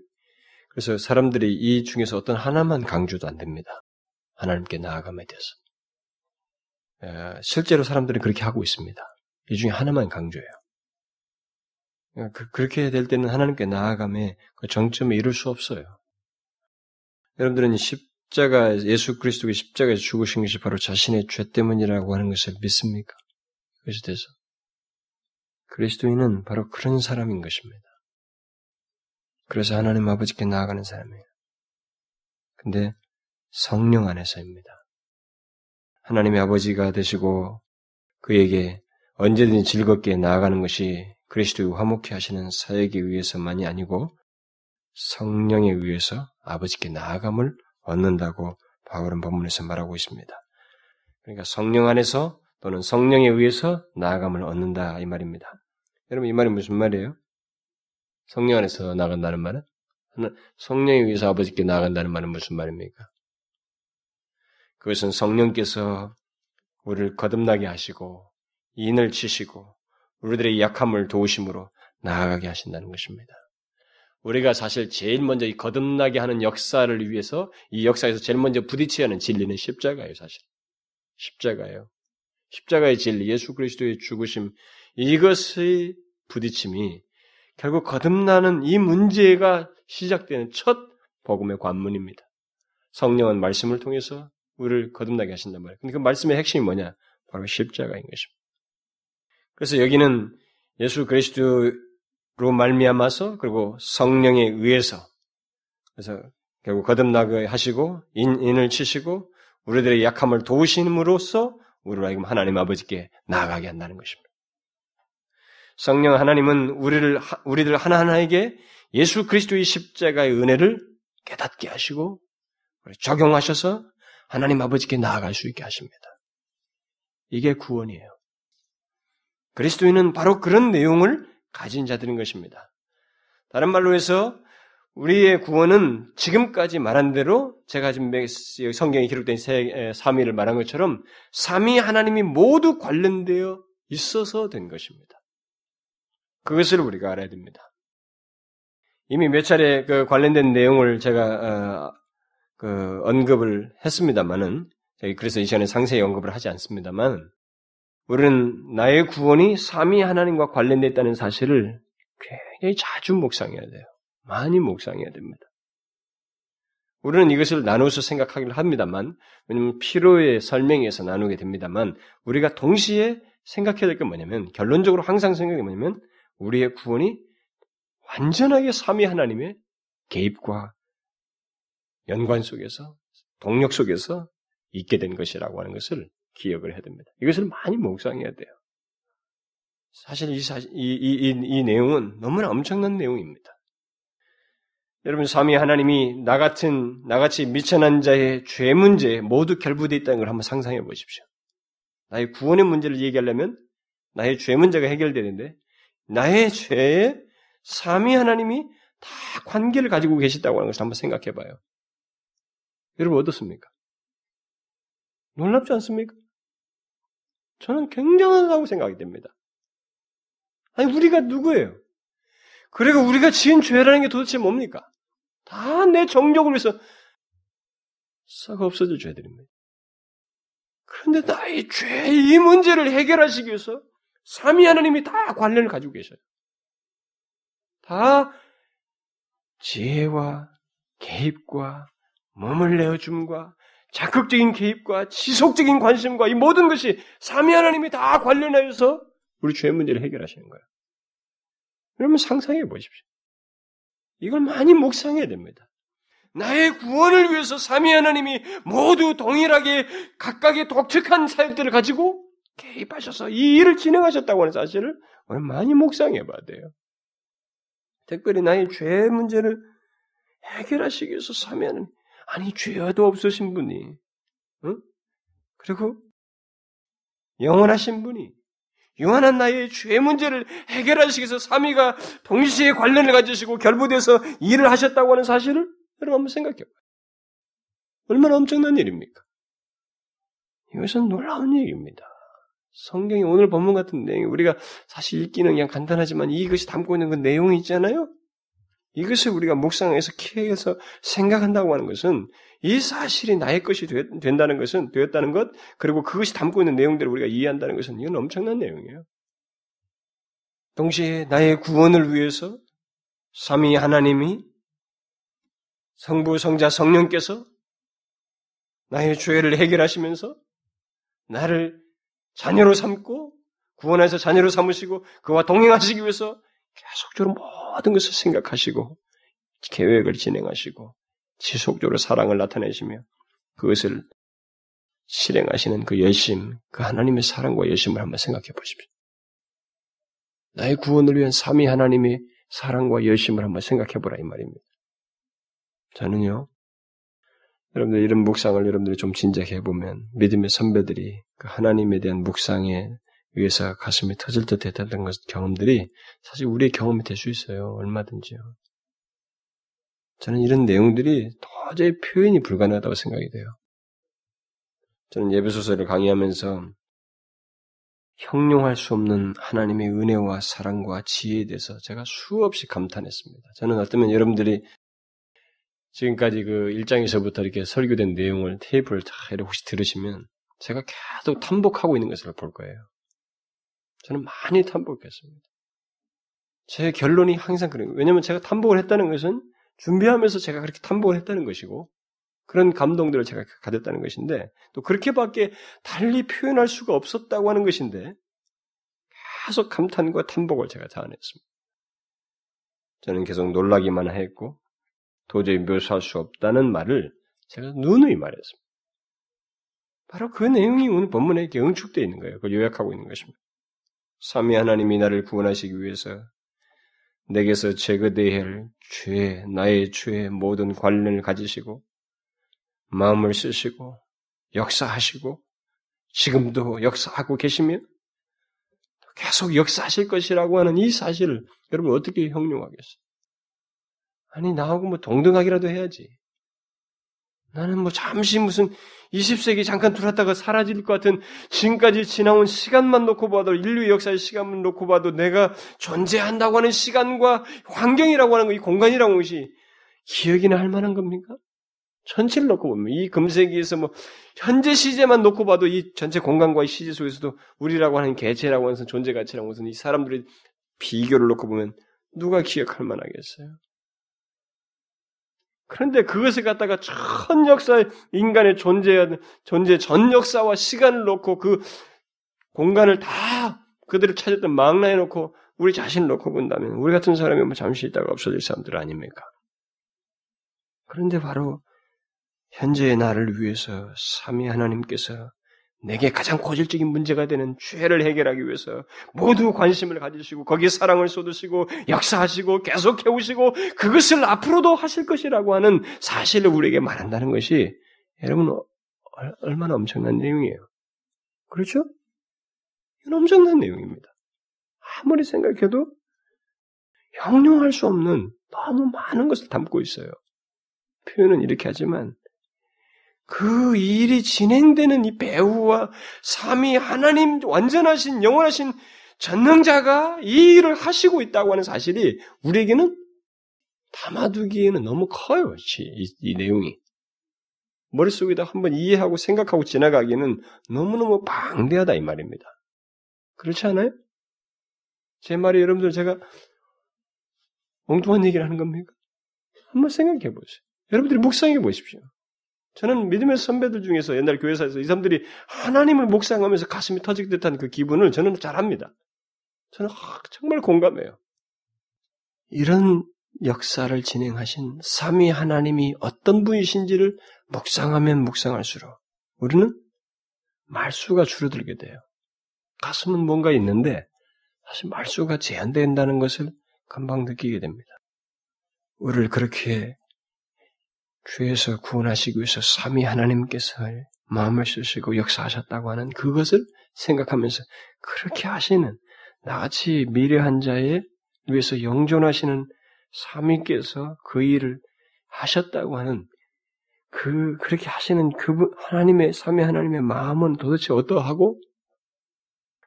그래서 사람들이 이 중에서 어떤 하나만 강조도 안 됩니다. 하나님께 나아감에 대해서 실제로 사람들은 그렇게 하고 있습니다. 이 중에 하나만 강조해요. 그, 그렇게 될 때는 하나님께 나아감에 그 정점에 이룰 수 없어요. 여러분들은 십자가 예수 그리스도의 십자가에서 죽으신 것이 바로 자신의 죄 때문이라고 하는 것을 믿습니까? 그것에 대해서 그리스도인은 바로 그런 사람인 것입니다. 그래서 하나님 아버지께 나아가는 사람이에요. 근데 성령 안에서입니다. 하나님의 아버지가 되시고 그에게 언제든 즐겁게 나아가는 것이 그리스도의 화목해 하시는 사역에 의해서만이 아니고 성령에 의해서 아버지께 나아감을 얻는다고 바울은 본문에서 말하고 있습니다. 그러니까 성령 안에서 또는 성령에 의해서 나아감을 얻는다 이 말입니다. 여러분 이 말이 무슨 말이에요? 성령 안에서 나간다는 말은 성령에 의해서 아버지께 나아간다는 말은 무슨 말입니까? 그것은 성령께서 우리를 거듭나게 하시고 인을 치시고 우리들의 약함을 도우심으로 나아가게 하신다는 것입니다. 우리가 사실 제일 먼저 이 거듭나게 하는 역사를 위해서 이 역사에서 제일 먼저 부딪혀야 하는 진리는 십자가예요, 사실. 십자가예요. 십자가의 진리, 예수 그리스도의 죽으심, 이것의 부딪힘이 결국 거듭나는 이 문제가 시작되는 첫 복음의 관문입니다. 성령은 말씀을 통해서 우리를 거듭나게 하신단 말이에요. 근데 그 말씀의 핵심이 뭐냐? 바로 십자가인 것입니다. 그래서 여기는 예수 그리스도로 말미암아서 그리고 성령에 의해서 그래서 결국 거듭나게 하시고 인, 인을 치시고 우리들의 약함을 도우심으로써 우리로 하여금 하나님 아버지께 나아가게 한다는 것입니다. 성령 하나님은 우리를 우리들 하나하나에게 예수 그리스도의 십자가의 은혜를 깨닫게 하시고 적용하셔서 하나님 아버지께 나아갈 수 있게 하십니다. 이게 구원이에요. 그리스도인은 바로 그런 내용을 가진 자들인 것입니다. 다른 말로 해서 우리의 구원은 지금까지 말한 대로 제가 지금 성경에 기록된 삼위를 말한 것처럼 삼위 하나님이 모두 관련되어 있어서 된 것입니다. 그것을 우리가 알아야 됩니다. 이미 몇 차례 그 관련된 내용을 제가 어, 그 언급을 했습니다만은 그래서 이 시간에 상세히 언급을 하지 않습니다만 우리는 나의 구원이 삼위 하나님과 관련되어 있다는 사실을 굉장히 자주 묵상해야 돼요. 많이 묵상해야 됩니다. 우리는 이것을 나누어서 생각하기를 합니다만, 왜냐하면 피로의 설명에서 나누게 됩니다만, 우리가 동시에 생각해야 될 게 뭐냐면, 결론적으로 항상 생각이 뭐냐면, 우리의 구원이 완전하게 삼위 하나님의 개입과 연관 속에서 동력 속에서 있게 된 것이라고 하는 것을 기억을 해야 됩니다. 이것을 많이 묵상해야 돼요. 사실 이, 이, 이, 이, 이 내용은 너무나 엄청난 내용입니다. 여러분, 삼위 하나님이 나 같은, 나같이 미천한 자의 죄 문제에 모두 결부되어 있다는 걸 한번 상상해 보십시오. 나의 구원의 문제를 얘기하려면 나의 죄 문제가 해결되는데 나의 죄에 삼위 하나님이 다 관계를 가지고 계시다고 하는 것을 한번 생각해 봐요. 여러분 어떻습니까? 놀랍지 않습니까? 저는 굉장하다고 생각이 됩니다. 아니, 우리가 누구예요? 그리고 우리가 지은 죄라는 게 도대체 뭡니까? 다 내 정력을 위해서 썩 없어질 죄들입니다. 그런데 나의 죄, 이 문제를 해결하시기 위해서 삼위 하나님이 다 관련을 가지고 계셔요. 다 지혜와 개입과 몸을 내어줌과 적극적인 개입과 지속적인 관심과 이 모든 것이 삼위 하나님이 다 관련하여서 우리 죄 문제를 해결하시는 거예요. 여러분 상상해 보십시오. 이걸 많이 묵상해야 됩니다. 나의 구원을 위해서 삼위 하나님이 모두 동일하게 각각의 독특한 사역들을 가지고 개입하셔서 이 일을 진행하셨다고 하는 사실을 오늘 많이 묵상해 봐야 돼요. 특별히 나의 죄 문제를 해결하시기 위해서 삼위하는 아니 죄도 없으신 분이 응? 그리고 영원하신 분이 영원한 나의 죄 문제를 해결하시기 위해서 삼위가 동시에 관련을 가지시고 결부돼서 일을 하셨다고 하는 사실을 여러분 한번 생각해 봐요. 얼마나 엄청난 일입니까? 이것은 놀라운 얘기입니다. 성경이 오늘 본문 같은 내용, 우리가 사실 읽기는 그냥 간단하지만 이것이 담고 있는 그 내용이 있잖아요? 이것을 우리가 묵상해서 키해서 생각한다고 하는 것은 이 사실이 나의 것이 된다는 것은 되었다는 것 그리고 그것이 담고 있는 내용들을 우리가 이해한다는 것은 이건 엄청난 내용이에요. 동시에 나의 구원을 위해서 삼위 하나님이 성부, 성자, 성령께서 나의 죄를 해결하시면서 나를 자녀로 삼고 구원해서 자녀로 삼으시고 그와 동행하시기 위해서 계속적으로 모든 것을 생각하시고 계획을 진행하시고 지속적으로 사랑을 나타내시며 그것을 실행하시는 그 열심, 그 하나님의 사랑과 열심을 한번 생각해 보십시오. 나의 구원을 위한 삼위 하나님의 사랑과 열심을 한번 생각해 보라 이 말입니다. 저는요, 여러분들 이런 묵상을 여러분들이 좀 진작해 보면 믿음의 선배들이 그 하나님에 대한 묵상에 위해서 가슴이 터질 듯 했던 것 경험들이 사실 우리의 경험이 될 수 있어요. 얼마든지요. 저는 이런 내용들이 도저히 표현이 불가능하다고 생각이 돼요. 저는 예배소설을 강의하면서 형용할 수 없는 하나님의 은혜와 사랑과 지혜에 대해서 제가 수없이 감탄했습니다. 저는 어쩌면 여러분들이 지금까지 그 1장에서부터 이렇게 설교된 내용을 테이프를 다 혹시 들으시면 제가 계속 탐복하고 있는 것을 볼 거예요. 저는 많이 탐복했습니다. 제 결론이 항상 그래요. 왜냐하면 제가 탐복을 했다는 것은 준비하면서 제가 그렇게 탐복을 했다는 것이고 그런 감동들을 제가 가졌다는 것인데 또 그렇게밖에 달리 표현할 수가 없었다고 하는 것인데 계속 감탄과 탐복을 제가 자아냈습니다. 저는 계속 놀라기만 했고 도저히 묘사할 수 없다는 말을 제가 누누이 말했습니다. 바로 그 내용이 오늘 본문에 이렇게 응축되어 있는 거예요. 그걸 요약하고 있는 것입니다. 삼위 하나님이 나를 구원하시기 위해서 내게서 제거되어야 할 죄, 나의 죄의 모든 관련을 가지시고 마음을 쓰시고 역사하시고 지금도 역사하고 계시면 계속 역사하실 것이라고 하는 이 사실을 여러분 어떻게 형용하겠어요? 아니 나하고 뭐 동등하기라도 해야지. 나는 뭐 잠시 무슨 20세기 잠깐 들어왔다가 사라질 것 같은 지금까지 지나온 시간만 놓고 봐도 인류 역사의 시간만 놓고 봐도 내가 존재한다고 하는 시간과 환경이라고 하는 거, 이 공간이라고 하는 것이 기억이나 할 만한 겁니까? 전체를 놓고 보면 이 금세기에서 뭐 현재 시제만 놓고 봐도 이 전체 공간과 이 시제 속에서도 우리라고 하는 개체라고 하는 존재 가치라고 하는 이 사람들의 비교를 놓고 보면 누가 기억할 만하겠어요? 그런데 그것을 갖다가 전 역사, 인간의 존재, 존재 전 역사와 시간을 놓고 그 공간을 다 그들을 찾았던 망라해 놓고 우리 자신을 놓고 본다면 우리 같은 사람이 뭐 잠시 있다가 없어질 사람들 아닙니까? 그런데 바로 현재의 나를 위해서 삼위 하나님께서 내게 가장 고질적인 문제가 되는 죄를 해결하기 위해서 모두 관심을 가지시고 거기에 사랑을 쏟으시고 역사하시고 계속 해 오시고 그것을 앞으로도 하실 것이라고 하는 사실을 우리에게 말한다는 것이 여러분 얼마나 엄청난 내용이에요. 그렇죠? 이건 엄청난 내용입니다. 아무리 생각해도 형용할 수 없는 너무 많은 것을 담고 있어요. 표현은 이렇게 하지만 그 일이 진행되는 이 배후와 삼위 하나님 완전하신 영원하신 전능자가 이 일을 하시고 있다고 하는 사실이 우리에게는 담아두기에는 너무 커요. 이, 이 내용이. 머릿속에다 한번 이해하고 생각하고 지나가기에는 너무너무 방대하다 이 말입니다. 그렇지 않아요? 제 말이 여러분들 제가 엉뚱한 얘기를 하는 겁니까? 한번 생각해 보세요. 여러분들이 묵상해 보십시오. 저는 믿음의 선배들 중에서 옛날 교회사에서 이 사람들이 하나님을 묵상하면서 가슴이 터질 듯한 그 기분을 저는 잘합니다. 저는 정말 공감해요. 이런 역사를 진행하신 삼위 하나님이 어떤 분이신지를 묵상하면 묵상할수록 우리는 말수가 줄어들게 돼요. 가슴은 뭔가 있는데 사실 말수가 제한된다는 것을 금방 느끼게 됩니다. 우리를 그렇게 죄에서 구원하시기 위해서 삼위 하나님께서 마음을 쓰시고 역사하셨다고 하는 그것을 생각하면서 그렇게 하시는 나같이 미래한 자에 위해서 영존하시는 삼위께서 그 일을 하셨다고 하는 그 그렇게 하시는 그분 하나님의 삼위 하나님의 마음은 도대체 어떠하고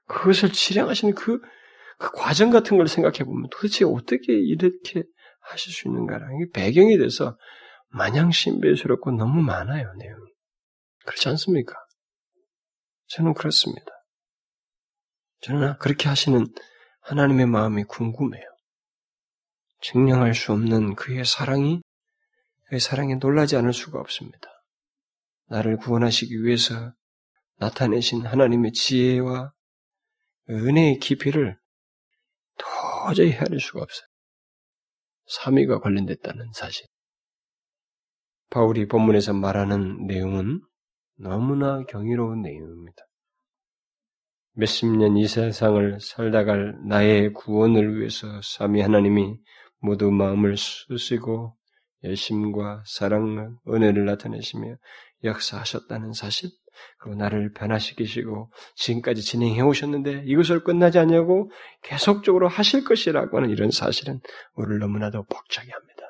그것을 실행하시는 그, 그 과정 같은 걸 생각해 보면 도대체 어떻게 이렇게 하실 수 있는가라는 배경이 돼서 마냥 신비스럽고 너무 많아요 내용이 그렇지 않습니까? 저는 그렇습니다. 저는 그렇게 하시는 하나님의 마음이 궁금해요. 증명할 수 없는 그의 사랑이 그의 사랑에 놀라지 않을 수가 없습니다. 나를 구원하시기 위해서 나타내신 하나님의 지혜와 은혜의 깊이를 도저히 헤아릴 수가 없어요. 삼위가 관련됐다는 사실. 바울이 본문에서 말하는 내용은 너무나 경이로운 내용입니다. 몇십 년 이 세상을 살다갈 나의 구원을 위해서 삼위 하나님이 모두 마음을 쓰시고 열심과 사랑과 은혜를 나타내시며 역사하셨다는 사실, 그리고 나를 변화시키시고 지금까지 진행해 오셨는데 이것을 끝나지 않냐고 계속적으로 하실 것이라고 하는 이런 사실은 우리를 너무나도 벅차게 합니다.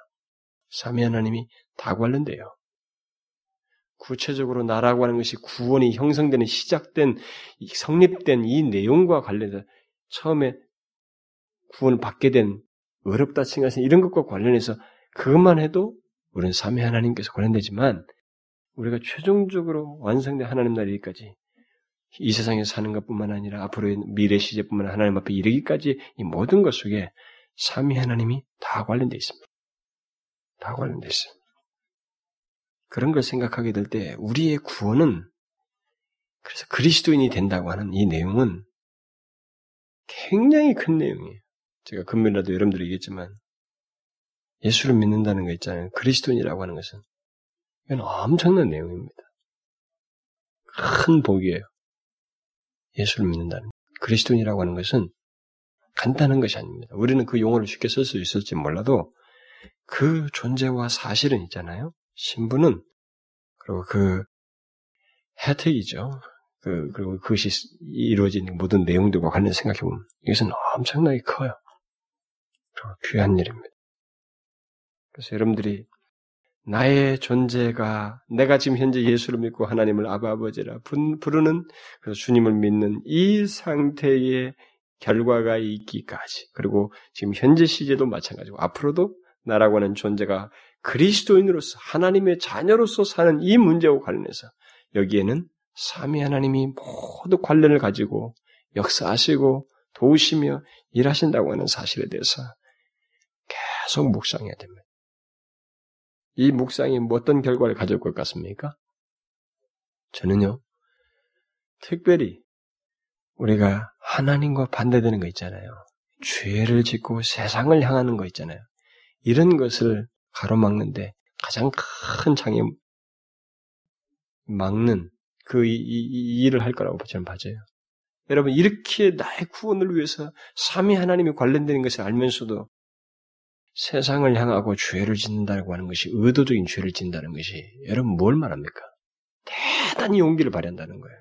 삼위 하나님이 다 관련돼요. 구체적으로 나라고 하는 것이 구원이 형성되는 시작된 성립된 이 내용과 관련해서 처음에 구원을 받게 된 어렵다 칭하신 이런 것과 관련해서 그것만 해도 우리는 삼위 하나님께서 관련되지만 우리가 최종적으로 완성된 하나님 나라기까지 이 세상에 사는 것뿐만 아니라 앞으로의 미래 시제뿐만 아니라 하나님 앞에 이르기까지 이 모든 것 속에 삼위 하나님이 다 관련되어 있습니다. 다 관련되어 있어요. 그런 걸 생각하게 될 때 우리의 구원은 그래서 그리스도인이 된다고 하는 이 내용은 굉장히 큰 내용이에요. 제가 금요일날도 여러분들이 얘기했지만 예수를 믿는다는 거 있잖아요. 그리스도인이라고 하는 것은 이건 엄청난 내용입니다. 큰 복이에요. 예수를 믿는다는 그리스도인이라고 하는 것은 간단한 것이 아닙니다. 우리는 그 용어를 쉽게 쓸 수 있을지 몰라도 그 존재와 사실은 있잖아요. 신부는 그리고 그 혜택이죠. 그 그리고 그것이 이루어진 모든 내용들과 관련 생각해 보면 이것은 엄청나게 커요. 그리고 귀한 일입니다. 그래서 여러분들이 나의 존재가 내가 지금 현재 예수를 믿고 하나님을 아버지라 부르는 그래서 주님을 믿는 이 상태의 결과가 있기까지 그리고 지금 현재 시제도 마찬가지고 앞으로도 나라고 하는 존재가 그리스도인으로서 하나님의 자녀로서 사는 이 문제와 관련해서 여기에는 삼위 하나님이 모두 관련을 가지고 역사하시고 도우시며 일하신다고 하는 사실에 대해서 계속 묵상해야 됩니다. 이 묵상이 어떤 결과를 가져올 것 같습니까? 저는요, 특별히 우리가 하나님과 반대되는 거 있잖아요. 죄를 짓고 세상을 향하는 거 있잖아요. 이런 것을 가로막는데 가장 큰 장애 막는 그 이, 이, 일을 할 거라고 저는 봐져요. 여러분 이렇게 나의 구원을 위해서 삼위 하나님이 관련되는 것을 알면서도 세상을 향하고 죄를 짓는다고 하는 것이 의도적인 죄를 짓는다는 것이 여러분 뭘 말합니까? 대단히 용기를 발휘한다는 거예요.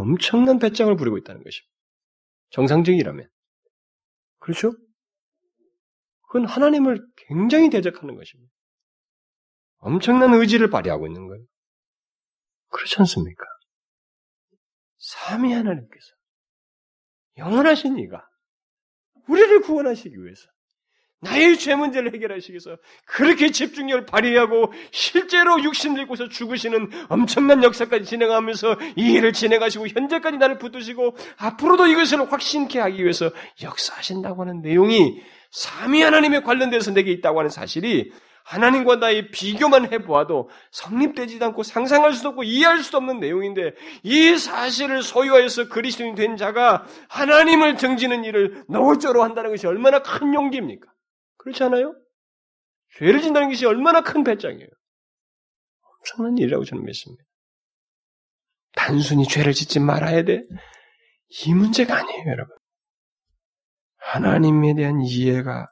엄청난 배짱을 부리고 있다는 것입니다. 정상적이라면. 그렇죠? 그건 하나님을 굉장히 대적하는 것입니다. 엄청난 의지를 발휘하고 있는 거예요. 그렇지 않습니까? 삼위 하나님께서 영원하신 이가 우리를 구원하시기 위해서 나의 죄 문제를 해결하시기 위해서 그렇게 집중력을 발휘하고 실제로 육신 들고서 죽으시는 엄청난 역사까지 진행하면서 이 일을 진행하시고 현재까지 나를 붙드시고 앞으로도 이것을 확신케 하기 위해서 역사하신다고 하는 내용이 삼위 하나님에 관련돼서 내게 있다고 하는 사실이 하나님과 나의 비교만 해보아도 성립되지도 않고 상상할 수도 없고 이해할 수도 없는 내용인데 이 사실을 소유하여서 그리스도인 된 자가 하나님을 등지는 일을 너울저로 한다는 것이 얼마나 큰 용기입니까? 그렇지 않아요? 죄를 진다는 것이 얼마나 큰 배짱이에요. 엄청난 일이라고 저는 믿습니다. 단순히 죄를 짓지 말아야 돼. 이 문제가 아니에요, 여러분. 하나님에 대한 이해가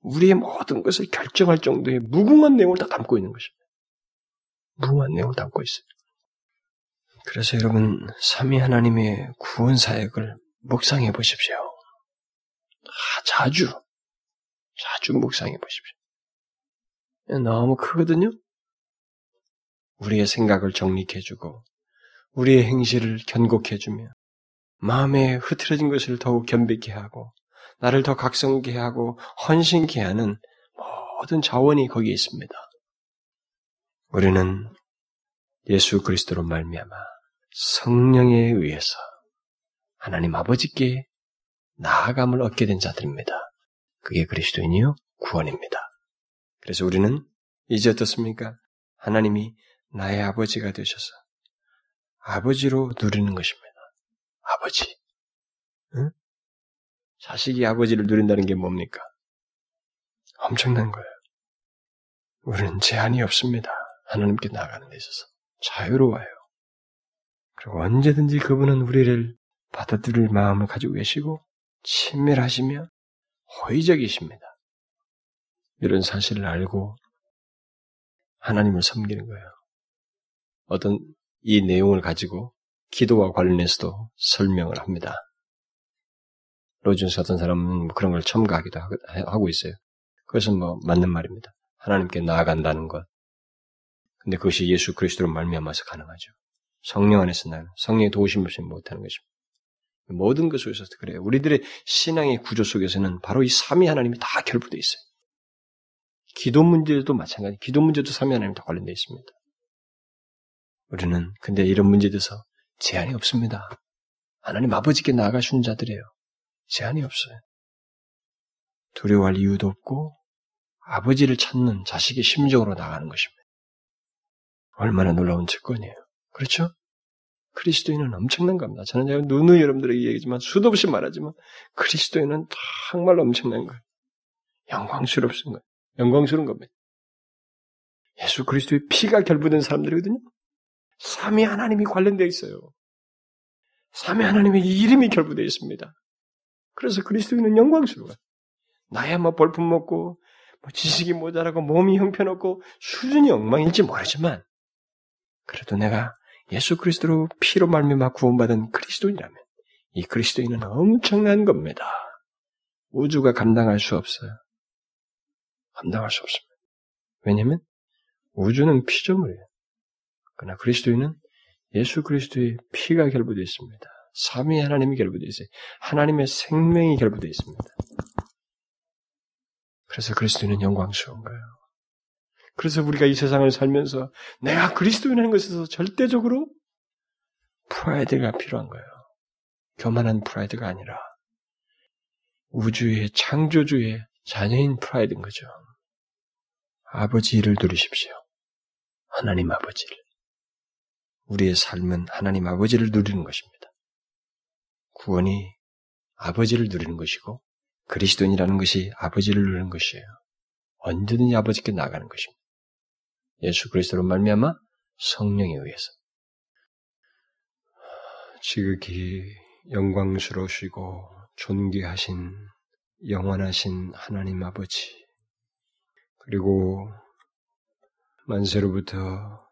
우리의 모든 것을 결정할 정도의 무궁한 내용을 다 담고 있는 것입니다. 무궁한 내용을 담고 있어요. 그래서 여러분, 삼위 하나님의 구원 사역을 묵상해 보십시오. 아, 자주, 자주 묵상해 보십시오. 너무 크거든요? 우리의 생각을 정립해주고, 우리의 행실을 견곡해주며, 마음에 흐트러진 것을 더욱 견비케 하고, 나를 더 각성케 하고, 헌신케 하는 모든 자원이 거기에 있습니다. 우리는 예수 그리스도로 말미암아 성령에 의해서 하나님 아버지께 나아감을 얻게 된 자들입니다. 그게 그리스도인이요 구원입니다. 그래서 우리는 이제 어떻습니까? 하나님이 나의 아버지가 되셔서 아버지로 누리는 것입니다. 아버지. 응? 자식이 아버지를 누린다는 게 뭡니까? 엄청난 거예요. 우리는 제한이 없습니다. 하나님께 나아가는 데 있어서. 자유로워요. 그리고 언제든지 그분은 우리를 받아들일 마음을 가지고 계시고, 친밀하시며, 호의적이십니다. 이런 사실을 알고 하나님을 섬기는 거예요. 어떤 이 내용을 가지고 기도와 관련해서도 설명을 합니다. 로준스 어떤 사람은 그런 걸 첨가하기도 하고 있어요. 그것은 뭐 맞는 말입니다. 하나님께 나아간다는 것. 근데 그것이 예수 그리스도로 말미암아서 가능하죠. 성령 안에서 나는 성령의 도우심 없이 못하는 것입니다. 모든 것을 위해서 그래요. 우리들의 신앙의 구조 속에서는 바로 이 삼위 하나님이 다 결부되어 있어요. 기도 문제도 마찬가지. 기도 문제도 삼위 하나님 다 관련되어 있습니다. 우리는 근데 이런 문제에 대해서 제한이 없습니다. 하나님 아버지께 나아가시는 자들이에요. 제한이 없어요. 두려워할 이유도 없고 아버지를 찾는 자식의 심정으로 나가는 것입니다. 얼마나 놀라운 특권이에요. 그렇죠? 그리스도인은 엄청난 겁니다. 저는 누누이 여러분들에게 얘기하지만 수도 없이 말하지만 그리스도인은 정말 엄청난 거예요. 영광스럽은 거예요. 영광스러운 겁니다. 예수 그리스도의 피가 결부된 사람들이거든요. 삼위 하나님이 관련되어 있어요. 삼위 하나님의 이름이 결부되어 있습니다. 그래서 그리스도인은 영광스러워요. 나야 뭐 벌품 먹고 뭐 지식이 모자라고 몸이 형편없고 수준이 엉망일지 모르지만 그래도 내가 예수 그리스도로 피로 말미암아 구원받은 그리스도인이라면 이 그리스도인은 엄청난 겁니다. 우주가 감당할 수 없어요. 감당할 수 없습니다. 왜냐하면 우주는 피조물이에요. 그러나 그리스도인은 예수 그리스도의 피가 결부되어 있습니다. 삼위 하나님이 결부되어 있어요. 하나님의 생명이 결부되어 있습니다. 그래서 그리스도인은 영광스러운 거예요. 그래서 우리가 이 세상을 살면서 내가 그리스도인이라는 것에서 절대적으로 프라이드가 필요한 거예요. 교만한 프라이드가 아니라 우주의 창조주의 자녀인 프라이드인 거죠. 아버지 를 누리십시오. 하나님 아버지를. 우리의 삶은 하나님 아버지를 누리는 것입니다. 구원이 아버지를 누리는 것이고 그리스도인이라는 것이 아버지를 누리는 것이에요. 언제든지 아버지께 나가는 것입니다. 예수 그리스도로 말미암아 성령에 의해서 지극히 영광스러우시고 존귀하신 영원하신 하나님 아버지 그리고 만세로부터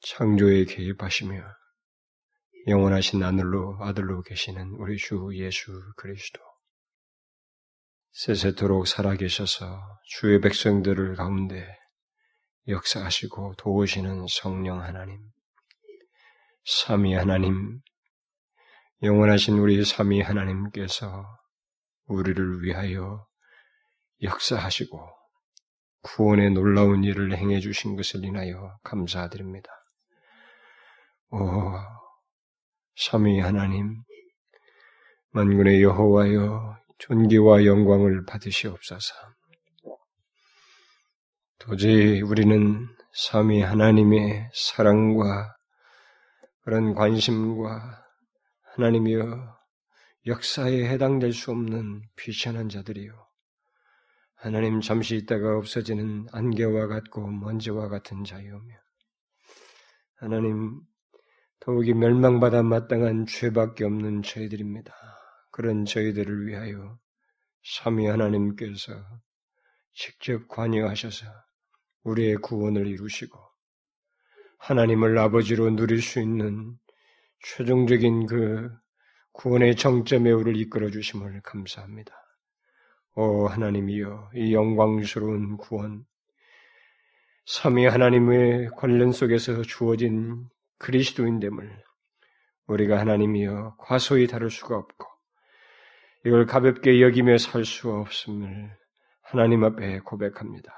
창조에 개입하시며 영원하신 하늘로 아들로 계시는 우리 주 예수 그리스도 세세토록 살아계셔서 주의 백성들을 가운데 역사하시고 도우시는 성령 하나님, 삼위 하나님, 영원하신 우리 삼위 하나님께서 우리를 위하여 역사하시고 구원의 놀라운 일을 행해 주신 것을 인하여 감사드립니다. 오, 삼위 하나님, 만군의 여호와여 존귀와 영광을 받으시옵소서. 도저히 우리는 삼위 하나님의 사랑과 그런 관심과 하나님이여 역사에 해당될 수 없는 비천한 자들이요. 하나님 잠시 있다가 없어지는 안개와 같고 먼지와 같은 자유며 하나님 더욱이 멸망받아 마땅한 죄밖에 없는 저희들입니다. 그런 저희들을 위하여 삼위 하나님께서 직접 관여하셔서 우리의 구원을 이루시고 하나님을 아버지로 누릴 수 있는 최종적인 그 구원의 정점에 우리를 이끌어 주심을 감사합니다. 오 하나님이여 이 영광스러운 구원 삼위 하나님의 관련 속에서 주어진 그리스도인됨을 우리가 하나님이여 과소히 다룰 수가 없고 이걸 가볍게 여기며 살 수 없음을 하나님 앞에 고백합니다.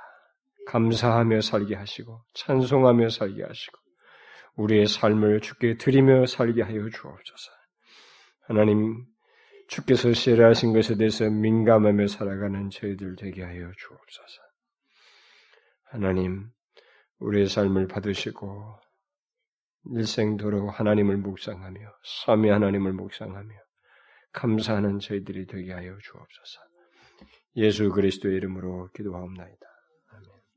감사하며 살게 하시고 찬송하며 살게 하시고 우리의 삶을 주께 드리며 살게 하여 주옵소서. 하나님 주께서 시라하신 것에 대해서 민감하며 살아가는 저희들 되게 하여 주옵소서. 하나님 우리의 삶을 받으시고 일생도록 하나님을 묵상하며 삼위 하나님을 묵상하며 감사하는 저희들이 되게 하여 주옵소서. 예수 그리스도의 이름으로 기도하옵나이다.